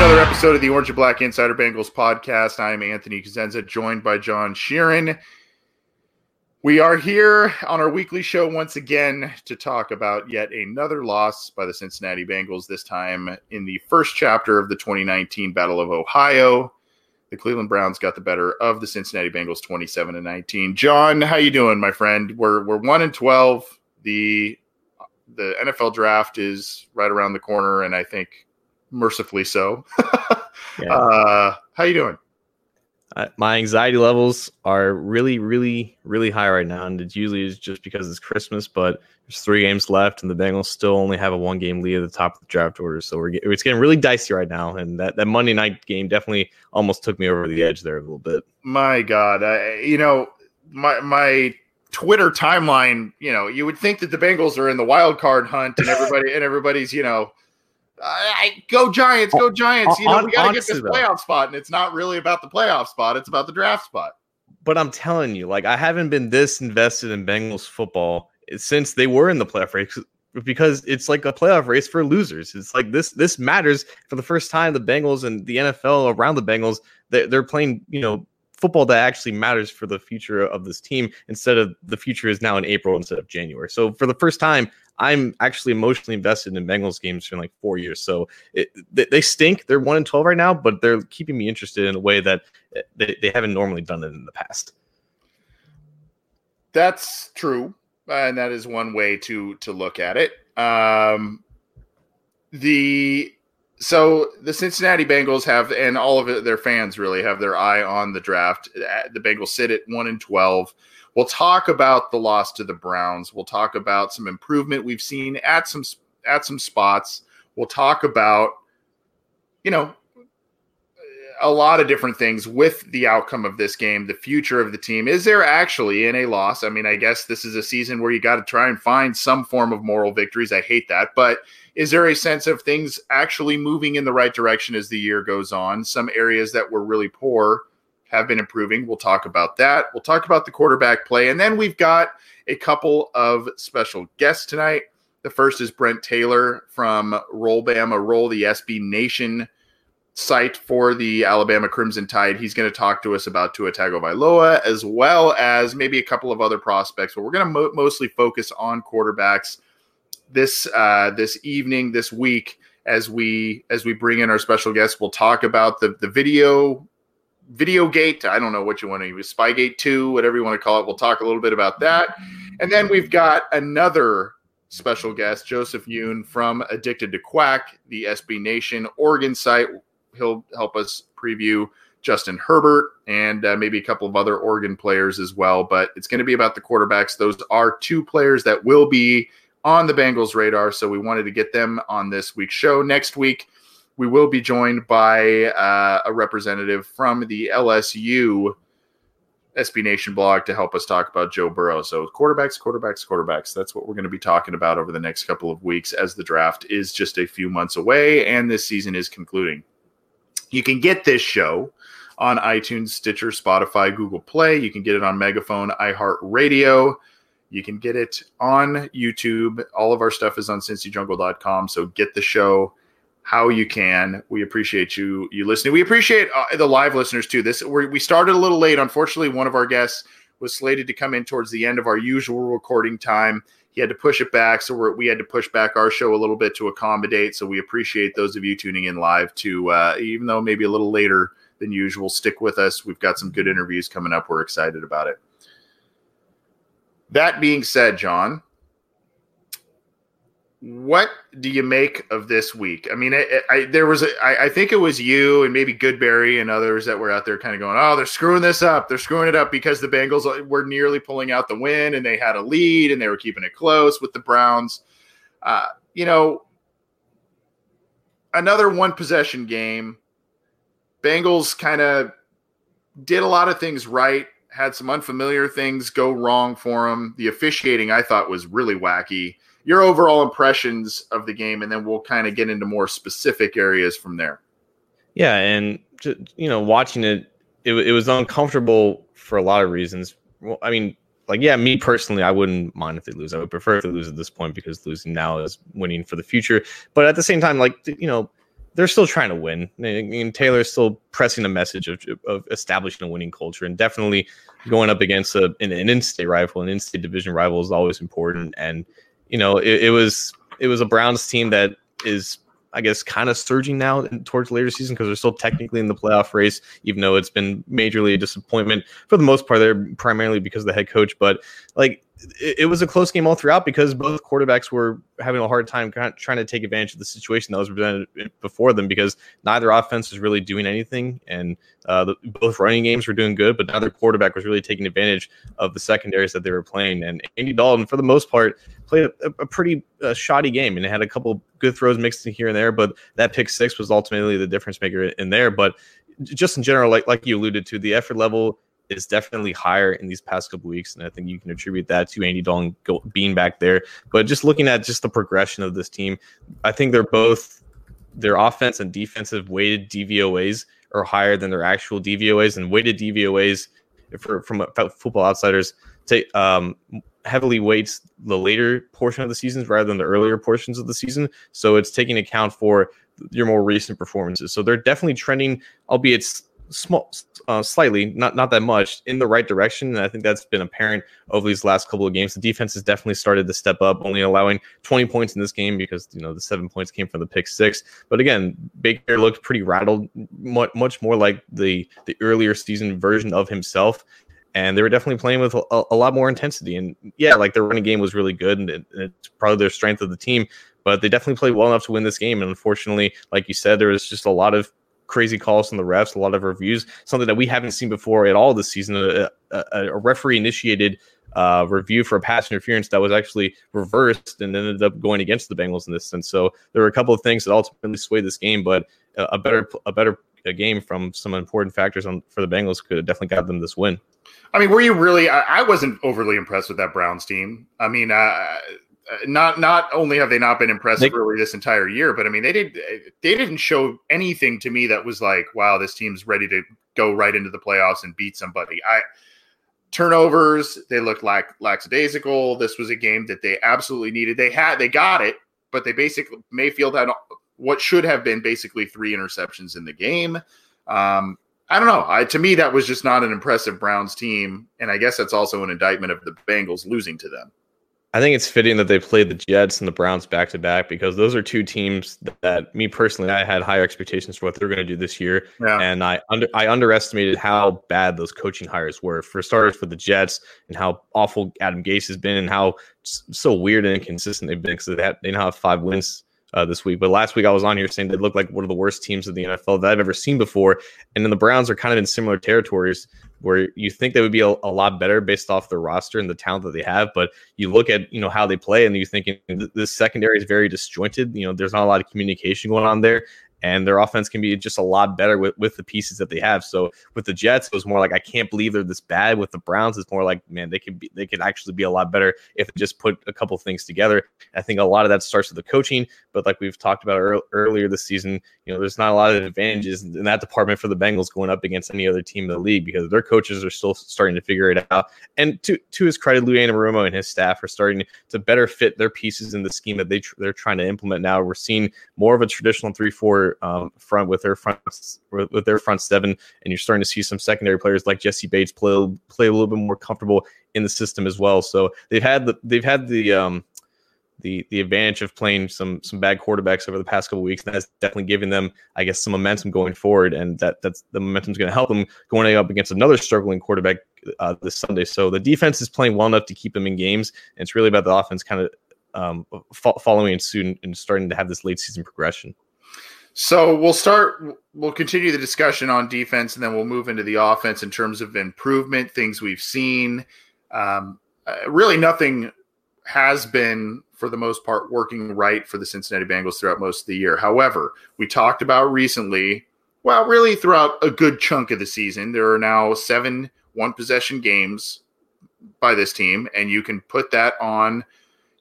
Another episode of the Orange and Black Insider Bengals podcast. I am Anthony Cosenza, joined by John Sheeran. We are here on our weekly show once again to talk about yet another loss by the Cincinnati Bengals, this time in the first chapter of the 2019 Battle of Ohio. The Cleveland Browns got the better of the Cincinnati Bengals 27 to 19. John, how you doing, my friend? We're we're 1 and 12. The the NFL draft is right around the corner and I think mercifully so. yeah. uh, how you doing? Uh, my anxiety levels are really, really, really high right now, and it usually is just because it's Christmas. But there's three games left, and the Bengals still only have a one-game lead at the top of the draft order. So we're it's getting really dicey right now, and that, that Monday night game definitely almost took me over the edge there a little bit. My God, you know my my Twitter timeline. You know, you would think that the Bengals are in the wild card hunt, and everybody and everybody's you know I, go Giants, go Giants. You know, we got to get this playoff though. spot, and it's not really about the playoff spot; it's about the draft spot. But I'm telling you, like I haven't been this invested in Bengals football eh, since they were in the playoff race because it's like a playoff race for losers. It's like this this matters for the first time. The Bengals and the NFL around the Bengals they're, they're playing you know football that actually matters for the future of this team instead of the future is now in April instead of January. So for the first time, I'm actually emotionally invested in Bengals games for like four years. So it, they stink. They're one and twelve right now, but they're keeping me interested in a way that eh, they, they haven't normally done it in the past. That's true, and that is one way to to look at it. Um, the so the Cincinnati Bengals have, and all of their fans really have their eye on the draft. The Bengals sit at one and twelve. We'll talk about the loss to the Browns. We'll talk about some improvement we've seen at some at some spots. We'll talk about, you know, a lot of different things with the outcome of this game, the future of the team. Is there actually in a loss? I mean, I guess this is a season where you got to try and find some form of moral victories. I hate that, but is there a sense of things actually moving in the right direction as the year goes on? Some areas that were really poor have been improving. We'll talk about that. We'll talk about the quarterback play. And then we've got a couple of special guests tonight. The first is Brent Taylor from Roll Bama Roll, the SB Nation site for the Alabama Crimson Tide. He's going to talk to us about Tua Tagovailoa as well as maybe a couple of other prospects. But we're going to mo- mostly focus on quarterbacks this uh, this evening, this week, as we as we bring in our special guests. We'll talk about the the video video gate. I don't know what you want to use, Spygate 2, whatever you want to call it. We'll talk a little bit about that. And then we've got another special guest, Joseph Yun from Addicted to Quack, the SB Nation Oregon site. He'll help us preview Justin Herbert and uh, maybe a couple of other Oregon players as well. But it's going to be about the quarterbacks. Those are two players that will be on the Bengals radar. So we wanted to get them on this week's show. Next week, we will be joined by uh, a representative from the LSU SB Nation blog to help us talk about Joe Burrow. So quarterbacks, quarterbacks, quarterbacks. That's what we're going to be talking about over the next couple of weeks as the draft is just a few months away and this season is concluding. You can get this show on iTunes, Stitcher, Spotify, Google Play. You can get it on Megaphone, iHeartRadio. You can get it on YouTube. All of our stuff is on cincyjungle.com. So get the show how you can. We appreciate you you listening. We appreciate uh, the live listeners too. This we started a little late. Unfortunately, one of our guests was slated to come in towards the end of our usual recording time. He had to push it back, so we had to push back our show a little bit to accommodate. So we appreciate those of you tuning in live to, uh, even though maybe a little later than usual. Stick with us. We've got some good interviews coming up. We're excited about it. That being said, John, what do you make of this week? I mean, I, I there was, a, I, I think it was you and maybe Goodberry and others that were out there kind of going, "Oh, they're screwing this up. They're screwing it up because the Bengals were nearly pulling out the win and they had a lead and they were keeping it close with the Browns." Uh, you know, another one possession game. Bengals kind of did a lot of things right, had some unfamiliar things go wrong for them. The officiating I thought was really wacky your overall impressions of the game, and then we'll kind of get into more specific areas from there. Yeah, and you know, watching it, it, it was uncomfortable for a lot of reasons. Well, I mean, like yeah, me personally, I wouldn't mind if they lose. I would prefer if they lose at this point because losing now is winning for the future. But at the same time, like you know, they're still trying to win. And Taylor's still pressing the message of, of establishing a winning culture, and definitely going up against a, an, an in-state rival, an in-state division rival is always important. And you know, it, it was it was a Browns team that is I guess, kind of surging now towards later season because they're still technically in the playoff race, even though it's been majorly a disappointment for the most part. They're primarily because of the head coach, but like it, it, was a close game all throughout because both quarterbacks were having a hard time trying to take advantage of the situation that was presented before them because neither offense was really doing anything, and uh, the, both running games were doing good, but neither quarterback was really taking advantage of the secondaries that they were playing. And Andy Dalton, for the most part, played a, a pretty uh, shoddy game and had a couple good throws mixed in here and there, but that pick six was ultimately the difference maker in there. But just in general, like like you alluded to, the effort level is definitely higher in these past couple weeks, and I think you can attribute that to Andy Dalton go, being back there. But just looking at just the progression of this team, I think they're both their offense and defensive weighted DVOAs are higher than their actual DVOAs, and weighted DVOAs for from football outsiders take um, heavily weights the later portion of the seasons rather than the earlier portions of the season. So it's taking account for your more recent performances. So they're definitely trending, albeit small, uh, slightly, not not that much, in the right direction. And I think that's been apparent over these last couple of games. The defense has definitely started to step up, only allowing 20 points in this game because you know the seven points came from the pick six. But again, Baker looked pretty rattled, much much more like the the earlier season version of himself. And they were definitely playing with a, a lot more intensity. And yeah, like their running game was really good, and it, it's probably their strength of the team but they definitely played well enough to win this game. And unfortunately, like you said, there was just a lot of crazy calls from the refs, a lot of reviews, something that we haven't seen before at all this season. A, a, a referee initiated uh, review for a pass interference that was actually reversed and ended up going against the Bengals in this sense. So there were a couple of things that ultimately swayed this game, but a better a better a game from some important factors on for the Bengals could have definitely got them this win. I mean, were you really? I, I wasn't overly impressed with that Browns team. I mean, uh, not not only have they not been impressive they, really this entire year, but I mean they did they didn't show anything to me that was like, wow, this team's ready to go right into the playoffs and beat somebody. I turnovers, they looked like lackadaisical. This was a game that they absolutely needed. They had they got it, but they basically Mayfield had what should have been basically three interceptions in the game. Um, I don't know. I, to me, that was just not an impressive Browns team, and I guess that's also an indictment of the Bengals losing to them. I think it's fitting that they played the Jets and the Browns back to back because those are two teams that, me personally I had higher expectations for what they're going to do this year, yeah. and I under I underestimated how bad those coaching hires were. For starters, for the Jets and how awful Adam Gase has been, and how so weird and inconsistent they've been because they, have, they now have five wins uh, this week. But last week I was on here saying they look like one of the worst teams of the NFL that I've ever seen before, and then the Browns are kind of in similar territories where you think they would be a, a, lot better based off the roster and the talent that they have. But you look at you know how they play, and you thinking this secondary is very disjointed. You know, there's not a lot of communication going on there, and their offense can be just a lot better with, with the pieces that they have. So with the Jets, it was more like I can't believe they're this bad. With the Browns, it's more like man, they could be they could actually be a lot better if they just put a couple things together. I think a lot of that starts with the coaching, but like we've talked about earl- earlier this season, you know, there's not a lot of advantages in that department for the Bengals going up against any other team in the league because their coaches are still starting to figure it out. And to to his credit, Lou Anarumo and his staff are starting to better fit their pieces in the scheme that they tr- they're trying to implement now. We're seeing more of a traditional three four um, front with their front with their front seven, and you're starting to see some secondary players like Jessie Bates play play a little bit more comfortable in the system as well. So they've had the they've had the um, the the advantage of playing some some bad quarterbacks over the past couple weeks. And that's definitely giving them, I guess, some momentum going forward, and that that's the momentum is going to help them going up against another struggling quarterback uh, this Sunday. So the defense is playing well enough to keep them in games, and it's really about the offense kind of um, fo- following suit and starting to have this late season progression. So we'll start. We'll continue the discussion on defense, and then we'll move into the offense in terms of improvement, things we've seen. Um, uh, really, nothing has been, for the most part, working right for the Cincinnati Bengals throughout most of the year. However, we talked about recently, well, really throughout a good chunk of the season, there are now seven one possession games by this team, and you can put that on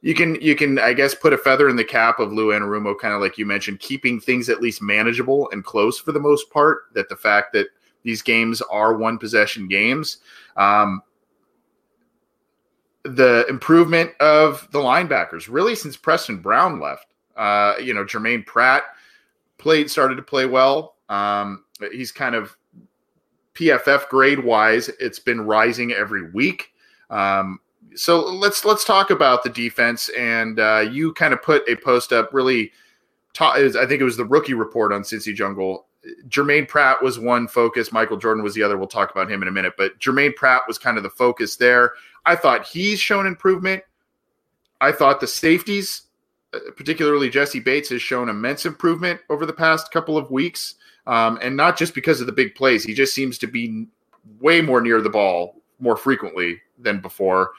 you can you can I guess put a feather in the cap of Lou Anarumo, kind of like you mentioned, keeping things at least manageable and close for the most part. That the fact that these games are one possession games, um, the improvement of the linebackers really since Preston Brown left. Uh, you know, Germaine Pratt played started to play well. Um, he's kind of PFF grade wise, it's been rising every week. Um, so let's let's talk about the defense. And uh, you kind of put a post up. Really, ta- I think it was the rookie report on Cincy Jungle. Germaine Pratt was one focus. Michael Jordan was the other. We'll talk about him in a minute. But Germaine Pratt was kind of the focus there. I thought he's shown improvement. I thought the safeties, uh, particularly Jessie Bates, has shown immense improvement over the past couple of weeks. Um, and not just because of the big plays. He just seems to be way more near the ball more frequently than before.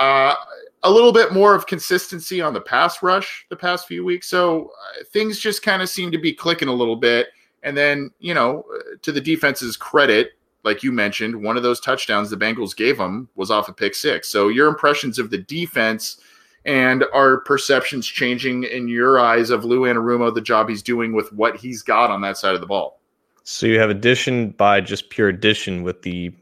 Uh, a little bit more of consistency on the pass rush the past few weeks. So uh, things just kind of seem to be clicking a little bit. And then, you know, uh, to the defense's credit, like you mentioned, one of those touchdowns the Bengals gave them was off a pick six. So your impressions of the defense and are perceptions changing in your eyes of Lou Anarumo, the job he's doing with what he's got on that side of the ball? So you have addition by just pure addition with the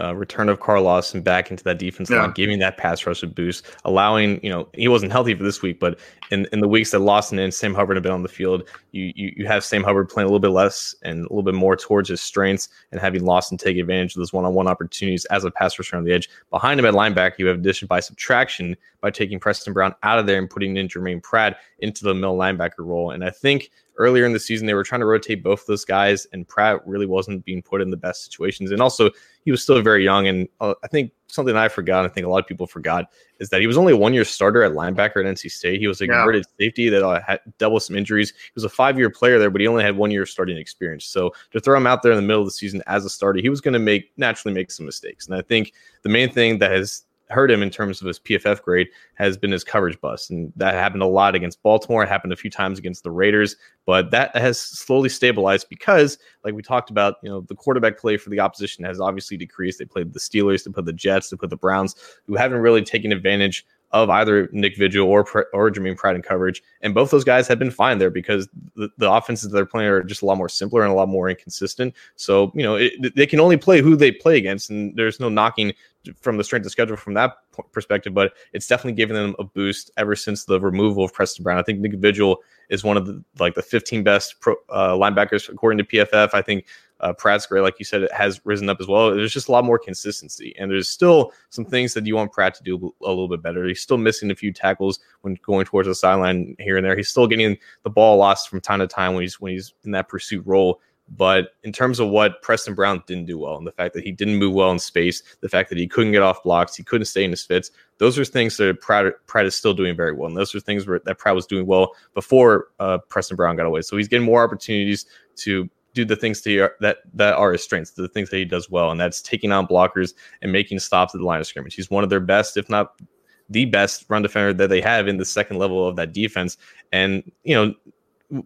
uh, return of Carl Lawson back into that defense yeah. line, giving that pass rush a boost, allowing you know he wasn't healthy for this week, but in, in the weeks that Lawson and Sam Hubbard have been on the field, you, you you have Sam Hubbard playing a little bit less and a little bit more towards his strengths, and having Lawson take advantage of those one-on-one opportunities as a pass rusher on the edge. Behind him at linebacker, you have addition by subtraction by taking Preston Brown out of there and putting in Germaine Pratt into the middle linebacker role, and I think earlier in the season they were trying to rotate both of those guys and pratt really wasn't being put in the best situations and also he was still very young and uh, i think something i forgot i think a lot of people forgot is that he was only a one year starter at linebacker at nc state. He was a converted yeah. safety that uh, had dealt with some injuries. He was a five year player there but he only had one year starting experience. So to throw him out there in the middle of the season as a starter he was going to make naturally make some mistakes. And i think the main thing that has hurt him in terms of his PFF grade has been his coverage bust. And that happened a lot against Baltimore. It happened a few times against the Raiders, but that has slowly stabilized because, like we talked about, you know, the quarterback play for the opposition has obviously decreased. They played the Steelers, they put the Jets, they put the Browns, who haven't really taken advantage of either Nick Vigil or or Germaine Pratt in coverage, and both those guys have been fine there because the, the offenses they're playing are just a lot more simpler and a lot more inconsistent. So you know it, they can only play who they play against, and there's no knocking from the strength of schedule from that perspective. But it's definitely given them a boost ever since the removal of Preston Brown. I think Nick Vigil is one of the like the 15 best pro, uh, linebackers according to PFF. I think uh, Pratt's great, like you said, it has risen up as well. There's just a lot more consistency, and there's still some things that you want Pratt to do a little bit better. He's still missing a few tackles when going towards the sideline here and there. He's still getting the ball lost from time to time when he's when he's in that pursuit role. But in terms of what Preston Brown didn't do well, and the fact that he didn't move well in space, the fact that he couldn't get off blocks, he couldn't stay in his fits, those are things that Pratt, Pratt is still doing very well. And those are things where, that Pratt was doing well before uh, Preston Brown got away. So he's getting more opportunities to do the things that, that that are his strengths, the things that he does well, and that's taking on blockers and making stops at the line of scrimmage. He's one of their best, if not the best, run defender that they have in the second level of that defense. And you know,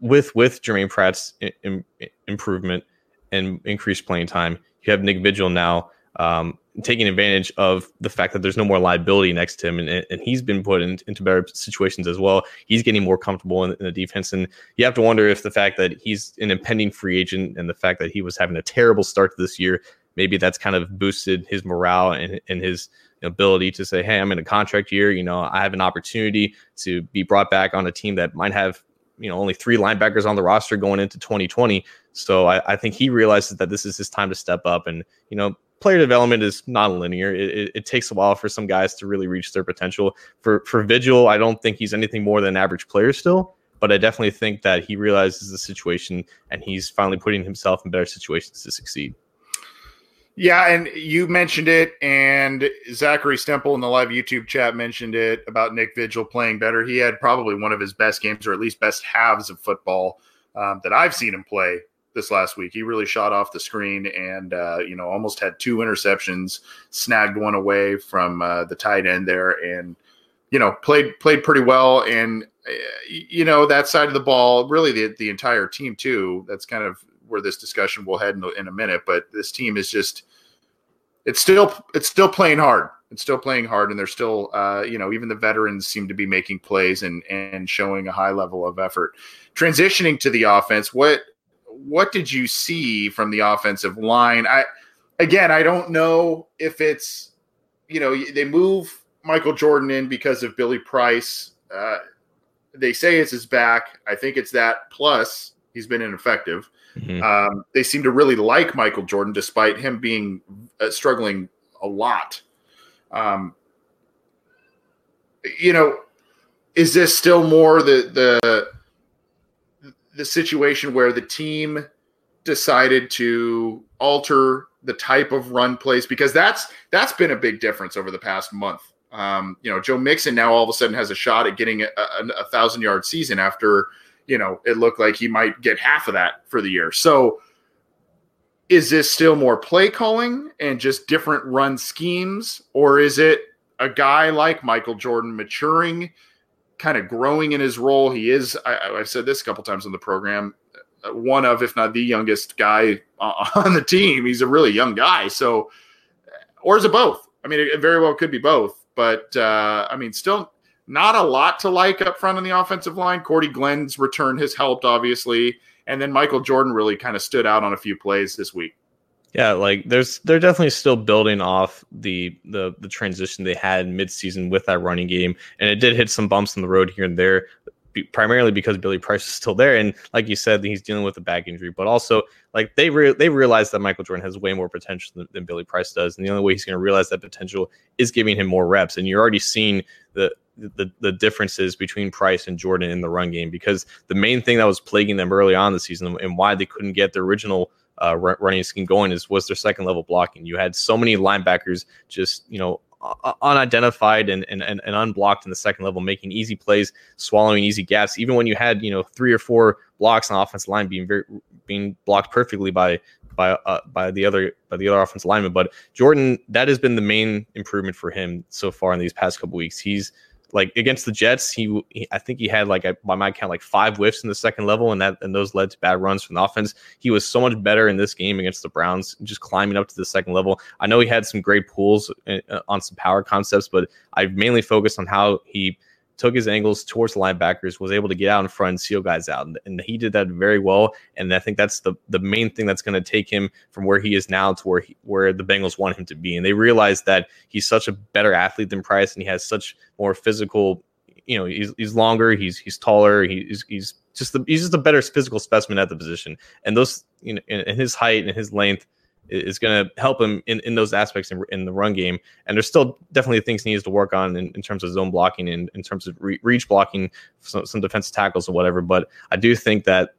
with with Germaine Pratt's in, in, improvement and increased playing time, you have Nick Vigil now um, taking advantage of the fact that there's no more liability next to him, and, and he's been put in, into better situations as well. He's getting more comfortable in, in, the defense, and you have to wonder if the fact that he's an impending free agent and the fact that he was having a terrible start this year, maybe that's kind of boosted his morale and, and his ability to say, "Hey, I'm in a contract year. You know, I have an opportunity to be brought back on a team that might have." You know, only three linebackers on the roster going into 2020. So I, I think he realizes that this is his time to step up. And, you know, player development is non-linear. It, it, it, takes a while for some guys to really reach their potential. For for Vigil, I don't think he's anything more than an average player still, but I definitely think that he realizes the situation and he's finally putting himself in better situations to succeed. Yeah, and you mentioned it, and Zachary Stemple in the live YouTube chat mentioned it about Nick Vigil playing better. He had probably one of his best games, or at least best halves of football um, that I've seen him play this last week. He really shot off the screen, and uh, you know, almost had two interceptions, snagged one away from uh, the tight end there, and you know, played played pretty well. And uh, you know, that side of the ball, really the the entire team too. That's kind of where this discussion will head in, in a minute. But this team is just it's still it's still playing hard. It's still playing hard, and they're still uh, you know even the veterans seem to be making plays and and showing a high level of effort. Transitioning to the offense, what what did you see from the offensive line? I again, I don't know if it's you know they move Michael Jordan in because of Billy Price. Uh, they say it's his back. I think it's that. Plus, he's been ineffective. Mm-hmm. Um, they seem to really like Michael Jordan, despite him being uh, struggling a lot. Um, you know, is this still more the the the situation where the team decided to alter the type of run plays because that's that's been a big difference over the past month. Um, you know, Joe Mixon now all of a sudden has a shot at getting a, a, a thousand yard season after you know, it looked like he might get half of that for the year. So is this still more play calling and just different run schemes? Or is it a guy like Michael Jordan maturing, kind of growing in his role? He is, I, have said this a couple times on the program, uh, one of, if not the youngest guy on the team. He's a really young guy. So, or is it both? I mean, it very well could be both. But uh, I mean, still not a lot to like up front on the offensive line. Cordy Glenn's return has helped, obviously. And then Michael Jordan really kind of stood out on a few plays this week. Yeah, like there's they're definitely still building off the the the transition they had midseason with that running game, and it did hit some bumps in the road here and there primarily because Billy Price is still there, and like you said, he's dealing with a back injury. But also, like they re- they realize that Michael Jordan has way more potential than, than Billy Price does, and the only way he's going to realize that potential is giving him more reps. And you're already seeing the the, the differences between Price and Jordan in the run game because the main thing that was plaguing them early on the season and why they couldn't get the original uh, running scheme going is was their second level blocking. You had so many linebackers just you know unidentified and, and, and, unblocked in the second level, making easy plays, swallowing easy gaps. Even when you had, you know, three or four blocks on the offensive line being very, being blocked perfectly by by uh, by the other by the other offensive lineman. But Jordan, that has been the main improvement for him so far in these past couple weeks. He's like against the Jets, he, he, I think he had like a, by my count like five whiffs in the second level, and that and those led to bad runs from the offense. He was so much better in this game against the Browns, just climbing up to the second level. I know he had some great pulls uh, uh on some power concepts, but I mainly focused on how he took his angles towards the linebackers, was able to get out in front and seal guys out. And, and he did that very well. And I think that's the the main thing that's going to take him from where he is now to where he, where the Bengals want him to be. And they realize that he's such a better athlete than Price, and he has such more physical. You know, he's, he's longer, he's he's taller, he's he's just the, he's just a better physical specimen at the position. And those, you know, and his height and his length is going to help him in, in those aspects in, in, the run game. And there's still definitely things he needs to work on in, in terms of zone blocking and in terms of re- reach blocking, some, some defensive tackles or whatever. But I do think that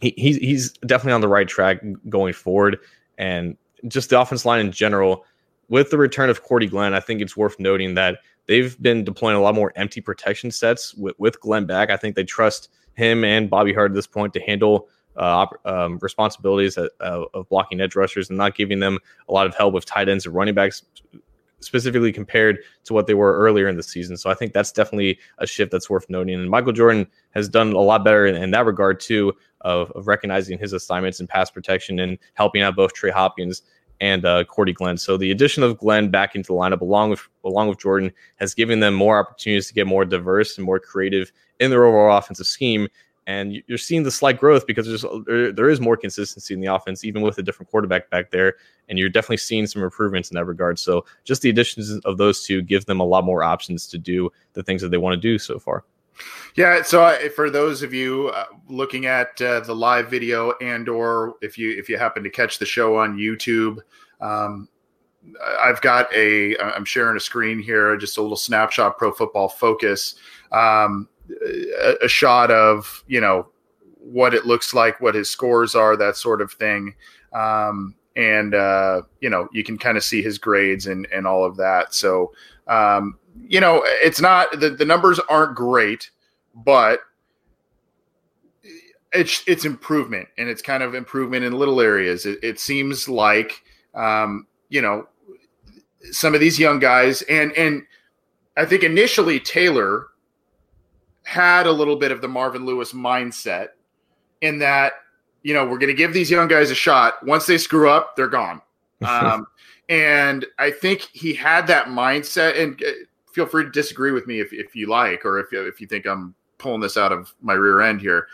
he, he's, he's definitely on the right track going forward. And just the offense line in general, with the return of Cordy Glenn, I think it's worth noting that they've been deploying a lot more empty protection sets with, with Glenn back. I think they trust him and Bobby Hart at this point to handle – uh, um, responsibilities uh, of blocking edge rushers and not giving them a lot of help with tight ends and running backs specifically compared to what they were earlier in the season. So I think that's definitely a shift that's worth noting. And Michael Jordan has done a lot better in, in that regard too, of, of, recognizing his assignments in pass protection and helping out both Trey Hopkins and uh, Cordy Glenn. So the addition of Glenn back into the lineup along with along with Jordan has given them more opportunities to get more diverse and more creative in their overall offensive scheme and you're seeing the slight growth because there's there, there is more consistency in the offense, even with a different quarterback back there, and you're definitely seeing some improvements in that regard. So just the additions of those two give them a lot more options to do the things that they want to do so far. Yeah, so uh, for those of you uh, looking at uh, the live video, and or if you if you happen to catch the show on YouTube, um, I've got a I'm sharing a screen here, just a little snapshot, Pro Football Focus. Um, a, a shot of you know what it looks like, what his scores are, that sort of thing. Um, and uh, you know you can kind of see his grades and and all of that. So um, you know it's not the the numbers aren't great, but it's it's improvement and it's kind of improvement in little areas. It, it seems like um, you know some of these young guys and and I think initially Taylor had a little bit of the Marvin Lewis mindset in that you know we're going to give these young guys a shot. Once they screw up, they're gone. Um, and I think he had that mindset. And uh, feel free to disagree with me if, if you like, or if if you think I'm pulling this out of my rear end here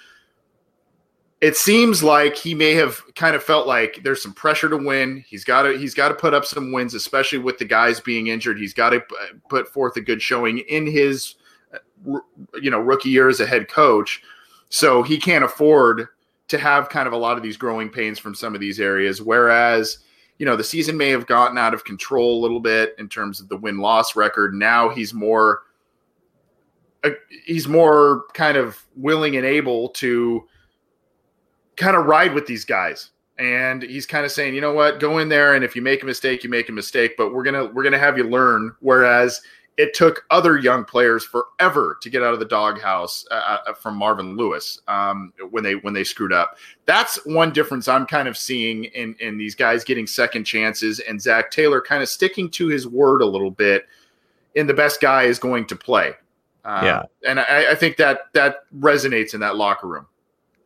it seems like he may have kind of felt like there's some pressure to win. He's got to he's got to put up some wins, especially with the guys being injured. He's got to put forth a good showing in his you know rookie year as a head coach. So he can't afford to have kind of a lot of these growing pains from some of these areas. Whereas you know the season may have gotten out of control a little bit in terms of the win loss record. Now he's more uh, he's more kind of willing and able to kind of ride with these guys and he's kind of saying you know what go in there and if you make a mistake you make a mistake but we're gonna we're gonna have you learn whereas it took other young players forever to get out of the doghouse uh, uh, from Marvin Lewis um, when they when they screwed up. That's one difference I'm kind of seeing in in these guys getting second chances and Zac Taylor kind of sticking to his word a little bit. In the best guy is going to play. Uh, yeah, and I, I think that that resonates in that locker room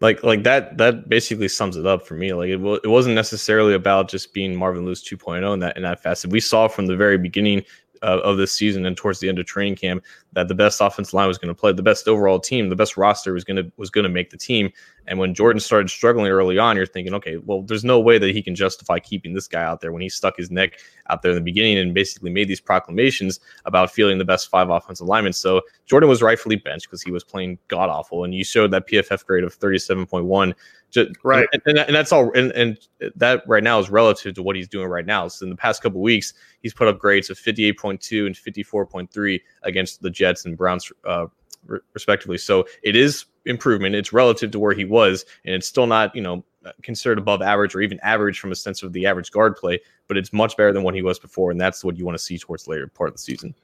like like that that basically sums it up for me like it, w- it wasn't necessarily about just being marvin lewis 2.0 in that in that facet we saw from the very beginning uh, of this season and towards the end of training camp that the best offensive line was going to play the best overall team the best roster was going to was going to make the team. And when jordan started struggling early on you're thinking okay well there's no way that he can justify keeping this guy out there when he stuck his neck out there in the beginning and basically made these proclamations about feeling the best five offensive linemen. So jordan was rightfully benched because he was playing god awful. And you showed that pff grade of 37.1 just, right, and, and, and, that's all. And, and that right now is relative to what he's doing right now. So in the past couple weeks, he's put up grades of 58.2 and 54.3 against the Jets and Browns, uh, respectively. So it is improvement. It's relative to where he was, and it's still not, you know, considered above average or even average from a sense of the average guard play, but it's much better than what he was before, and that's what you want to see towards later part of the season.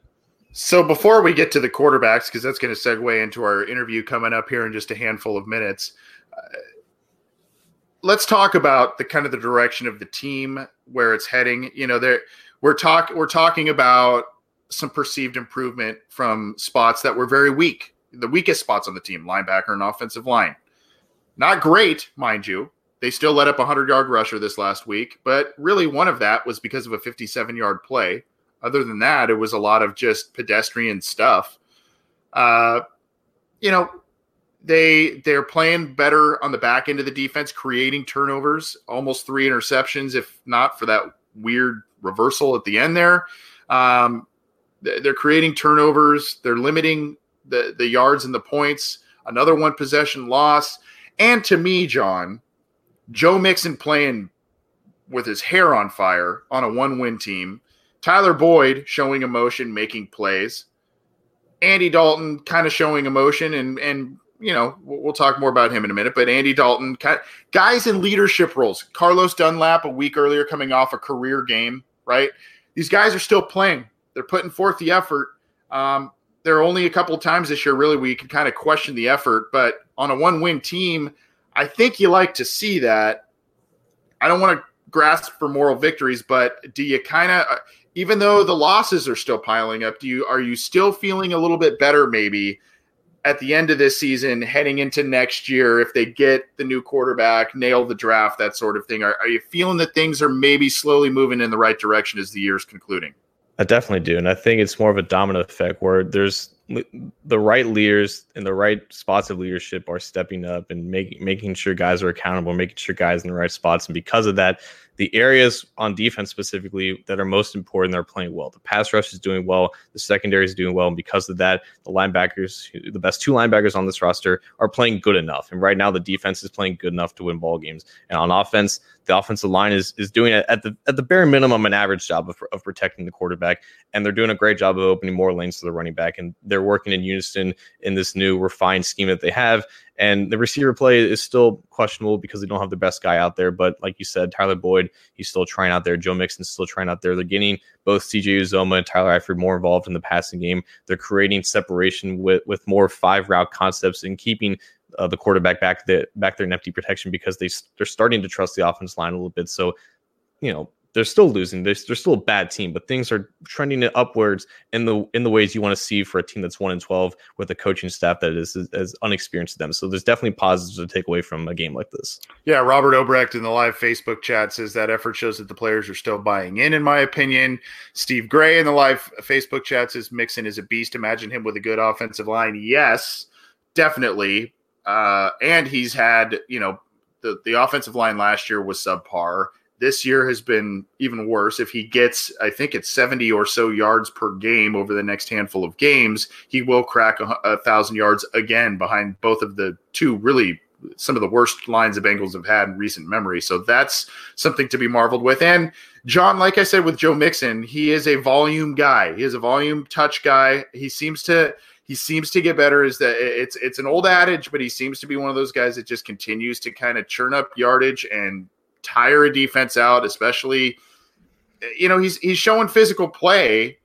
So before we get to the quarterbacks, because that's going to segue into our interview coming up here in just a handful of minutes. Uh, let's talk about the kind of the direction of the team where it's heading. You know, there we're talk we're talking about some perceived improvement from spots that were very weak, the weakest spots on the team, linebacker and offensive line. Not great, mind you. They still let up a 100 yard rusher this last week, but really one of that was because of a 57 yard play. Other than that, it was a lot of just pedestrian stuff. Uh, you know, they they're playing better on the back end of the defense, creating turnovers, almost three interceptions, if not for that weird reversal at the end there. Um, they're creating turnovers. They're limiting the the yards and the points. Another one possession loss. And to me, John, Joe Mixon playing with his hair on fire on a one win team. Tyler Boyd showing emotion, making plays. Andy Dalton kind of showing emotion and and you know, we'll talk more about him in a minute, but Andy Dalton, guys in leadership roles. Carlos Dunlap, a week earlier, coming off a career game, right? These guys are still playing. They're putting forth the effort. Um, there are only a couple times this year, really, you can kind of question the effort, but on a one win team, I think you like to see that. I don't want to grasp for moral victories, but do you kind of, even though the losses are still piling up, do you are you still feeling a little bit better maybe at the end of this season, heading into next year, if they get the new quarterback, nail the draft, that sort of thing, are, are you feeling that things are maybe slowly moving in the right direction as the year's concluding? I definitely do. And I think it's more of a domino effect where there's the right leaders in the right spots of leadership are stepping up and making making sure guys are accountable, making sure guys in the right spots. And because of that, the areas on defense specifically that are most important are playing well. The pass rush is doing well, the secondary is doing well, and because of that, the linebackers, the best two linebackers on this roster, are playing good enough. And right now, the defense is playing good enough to win ball games. And on offense, the offensive line is is doing at the at the bare minimum an average job of, of protecting the quarterback, and they're doing a great job of opening more lanes to the running back, and they're working in unison in this new refined scheme that they have. And the receiver play is still questionable because they don't have the best guy out there. But like you said, Tyler Boyd, he's still trying out there. Joe Mixon's still trying out there. They're getting both CJ Uzomah and Tyler Eifert more involved in the passing game. They're creating separation with, with more five route concepts and keeping uh, the quarterback back the, back there in empty protection because they they're starting to trust the offense line a little bit. So, you know, they're still losing. They're, they're still a bad team, but things are trending upwards in the in the ways you want to see for a team that's one and twelve with a coaching staff that is as unexperienced as them. So there's definitely positives to take away from a game like this. Yeah, Robert Obrecht in the live Facebook chat says that effort shows that the players are still buying in. In my opinion, Steve Gray in the live Facebook chat says Mixon is a beast. Imagine him with a good offensive line. Yes, definitely. Uh, and he's had you know the the offensive line last year was subpar this year has been even worse. If he gets, I think it's 70 or so yards per game over the next handful of games, he will crack a, a thousand yards again behind both of the two really some of the worst lines the Bengals have had in recent memory. So that's something to be marveled with. And John, like I said with Joe Mixon, he is a volume guy. He is a volume touch guy. He seems to he seems to get better. Is that it's it's an old adage, but he seems to be one of those guys that just continues to kind of churn up yardage and tire a defense out, especially you know, he's he's showing physical play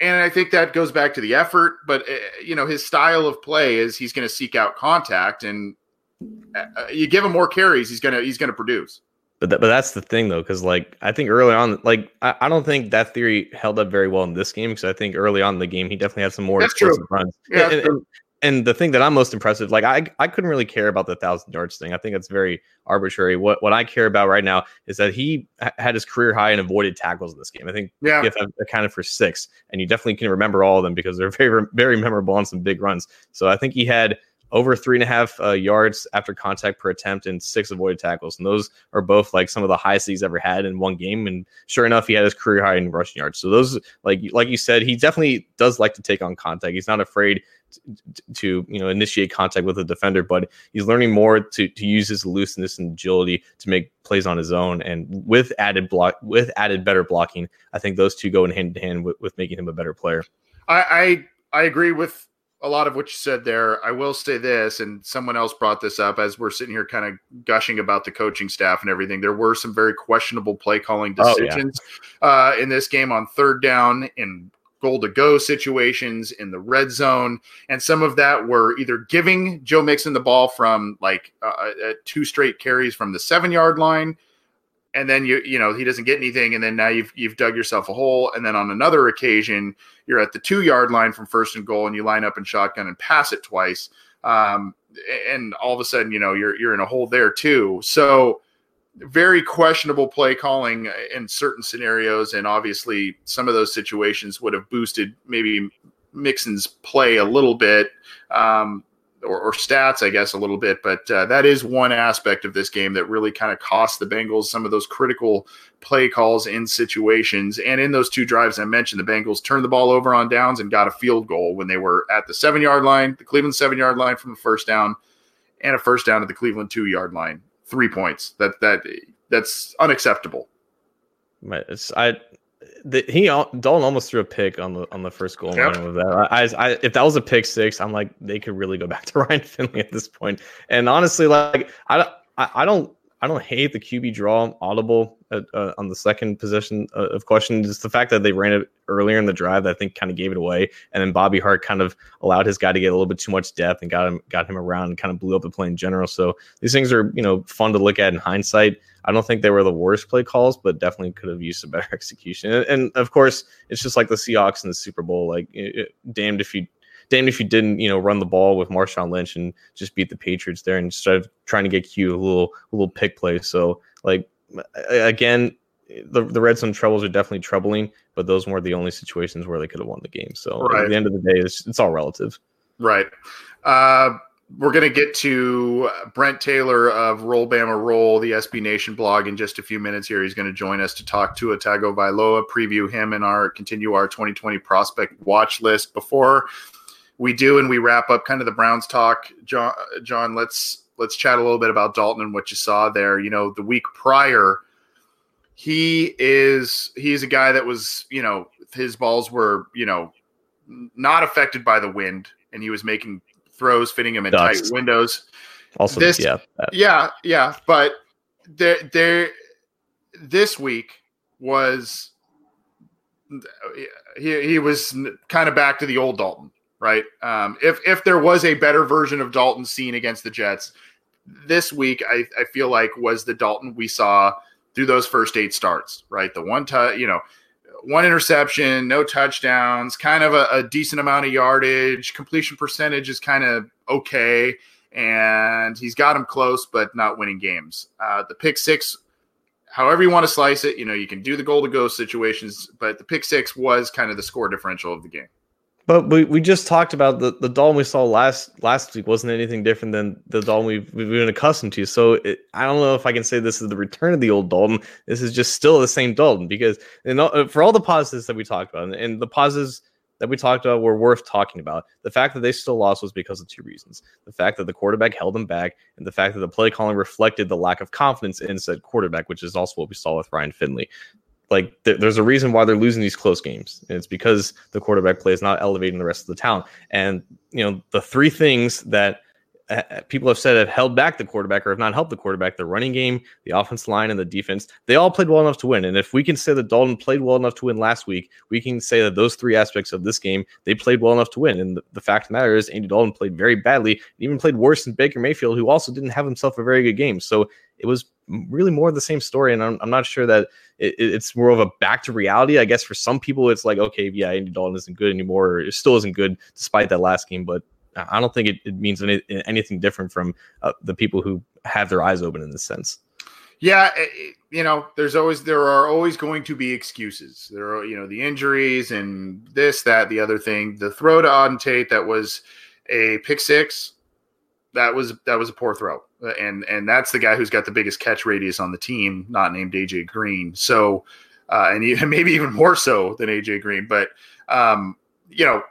and I think that goes back to the effort, but uh, you know, his style of play is he's going to seek out contact and uh, you give him more carries, he's going to he's going to produce. But that, but that's the thing though, because like I think early on, like I, I, don't think that theory held up very well in this game because I think early on in the game he definitely had some more that's explosive true. runs. Yeah, and, and, and the thing that I'm most impressed with, like I, I couldn't really care about the thousand yards thing. I think it's very arbitrary. What what I care about right now is that he ha- had his career high and avoided tackles in this game. I think yeah. PFF accounted for six, and you definitely can remember all of them because they're very very memorable on some big runs. So I think he had over three and a half uh, yards after contact per attempt and six avoided tackles. And those are both like some of the highest he's ever had in one game. And sure enough, he had his career high in rushing yards. So those, like like you said, he definitely does like to take on contact. He's not afraid to you know initiate contact with a defender, but he's learning more to to use his looseness and agility to make plays on his own. And with added block, with added better blocking, I think those two go in hand in hand with, with making him a better player. I, I I agree with a lot of what you said there. I will say this, and someone else brought this up as we're sitting here kind of gushing about the coaching staff and everything. There were some very questionable play calling decisions oh, yeah. uh, in this game on third down in goal to go situations in the red zone. And some of that were either giving Joe Mixon the ball from like uh, uh, two straight carries from the seven yard line. And then you you know he doesn't get anything, and then now you've you've dug yourself a hole. And then on another occasion, you're at the two yard line from first and goal, and you line up in shotgun and pass it twice. Um, and all of a sudden, you know you're you're in a hole there too. So very questionable play calling in certain scenarios, and obviously some of those situations would have boosted maybe Mixon's play a little bit, um, or, or, stats, I guess, a little bit. But uh, that is one aspect of this game that really kind of cost the Bengals some of those critical play calls in situations. And in those two drives I mentioned, the Bengals turned the ball over on downs and got a field goal when they were at the seven yard line, the Cleveland seven yard line from the first down, and a first down at the Cleveland two yard line three points. That that that's unacceptable. It's, I the, he Dalton almost threw a pick on the on the first goal yep. with that. I, I, if that was a pick six, I'm like they could really go back to Ryan Finley at this point. And honestly, like I I, I don't I don't hate the QB draw audible at, uh, on the second position uh, of question. Just the fact that they ran it earlier in the drive, that I think kind of gave it away. And then Bobby Hart kind of allowed his guy to get a little bit too much depth and got him got him around and kind of blew up the play in general. So these things are you know fun to look at in hindsight. I don't think they were the worst play calls, but definitely could have used a better execution. And, and of course, it's just like the Seahawks in the Super Bowl. Like, it, damned if you damned if you didn't, you know, run the ball with Marshawn Lynch and just beat the Patriots there instead of trying to get Q a little a little pick play. So like again, the the red zone troubles are definitely troubling, but those weren't the only situations where they could have won the game. So right. at the end of the day, it's, it's all relative. Right. Uh, we're going to get to Brent Taylor of Roll Bama Roll, the SB Nation blog, in just a few minutes here. He's going to join us to talk to Tagovailoa, preview him and our continue our 2020 prospect watch list. Before we do and we wrap up kind of the Browns talk, John, John, let's let's chat a little bit about Dalton and what you saw there. You know, the week prior, he is he's a guy that was, you know, his balls were, you know, not affected by the wind and he was making throws, fitting him in Dust. tight windows. Also, this, yeah, that. yeah, yeah. But there, there, this week was he he was kind of back to the old Dalton, right? Um, if if there was a better version of Dalton seen against the Jets, this week I, I feel like was the Dalton we saw through those first eight starts, right? The one touch, you know, one interception, no touchdowns, kind of a, a decent amount of yardage. Completion percentage is kind of okay, and he's got him close, but not winning games. Uh, the pick six, however you want to slice it, you know, you can do the goal to go situations, but the pick six was kind of the score differential of the game. But we, we just talked about the, the Dalton we saw last last week wasn't anything different than the Dalton we've, we've been accustomed to. So it, I don't know if I can say this is the return of the old Dalton. This is just still the same Dalton because uh, for all the positives that we talked about and, and the positives that we talked about were worth talking about. The fact that they still lost was because of two reasons: the fact that the quarterback held them back, and the fact that the play calling reflected the lack of confidence in said quarterback, which is also what we saw with Ryan Finley like th- there's a reason why they're losing these close games. And it's because the quarterback play is not elevating the rest of the talent. And you know the three things that uh, people have said have held back the quarterback or have not helped the quarterback: the running game, the offense line, and the defense. They all played well enough to win. And if we can say that Dalton played well enough to win last week, we can say that those three aspects of this game they played well enough to win. And the, the fact of the matter is, Andy Dalton played very badly, even played worse than Baker Mayfield, who also didn't have himself a very good game. So it was really more of the same story. And I'm, I'm not sure that it, it's more of a back to reality. I guess for some people, it's like, okay, yeah, Andy Dalton isn't good anymore, or it still isn't good despite that last game. But I don't think it, it means any, anything different from uh, the people who have their eyes open in this sense. Yeah, it, you know, there's always there are always going to be excuses. There are you know the injuries and this, that, the other thing. The throw to Auden Tate that was a pick six. That was that was a poor throw and and that's the guy who's got the biggest catch radius on the team, not named AJ Green. So, uh, and even, maybe even more so than AJ Green. But um, you know,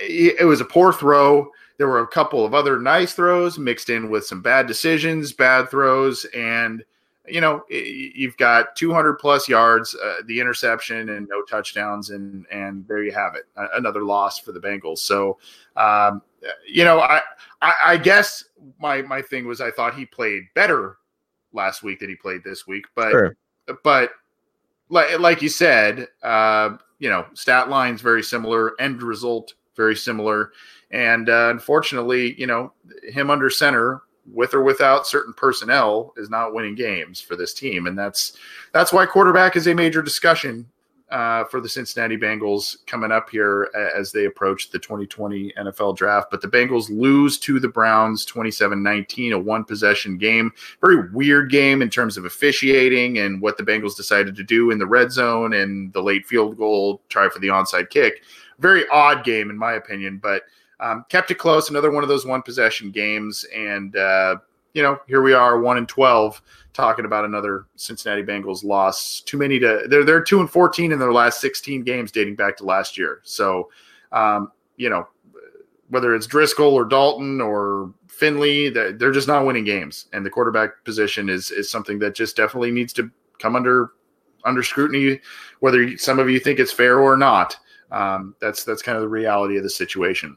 it, it was a poor throw. There were a couple of other nice throws mixed in with some bad decisions, bad throws, and you know you've got 200 plus yards, uh, the interception, and no touchdowns, and and there you have it, another loss for the Bengals. So, um, you know, I, I, I guess my my thing was I thought he played better last week than he played this week, but sure. but like like you said, uh, you know, stat lines very similar, end result very similar, and uh, unfortunately, you know, him under center with or without certain personnel is not winning games for this team, and that's that's why quarterback is a major discussion uh, for the Cincinnati Bengals coming up here as they approach the 2020 NFL draft. But the Bengals lose to the Browns 27 19, a one possession game. Very weird game in terms of officiating and what the Bengals decided to do in the red zone and the late field goal, try for the onside kick. Very odd game, in my opinion, but um, kept it close. Another one of those one possession games. And, uh, you know, here we are, one and 12 talking about another Cincinnati Bengals loss. Too many to they're they're two and fourteen in their last sixteen games dating back to last year. So, um, you know, whether it's Driskel or Dalton or Finley, they're just not winning games, and the quarterback position is is something that just definitely needs to come under under scrutiny, whether some of you think it's fair or not. Um, that's that's kind of the reality of the situation.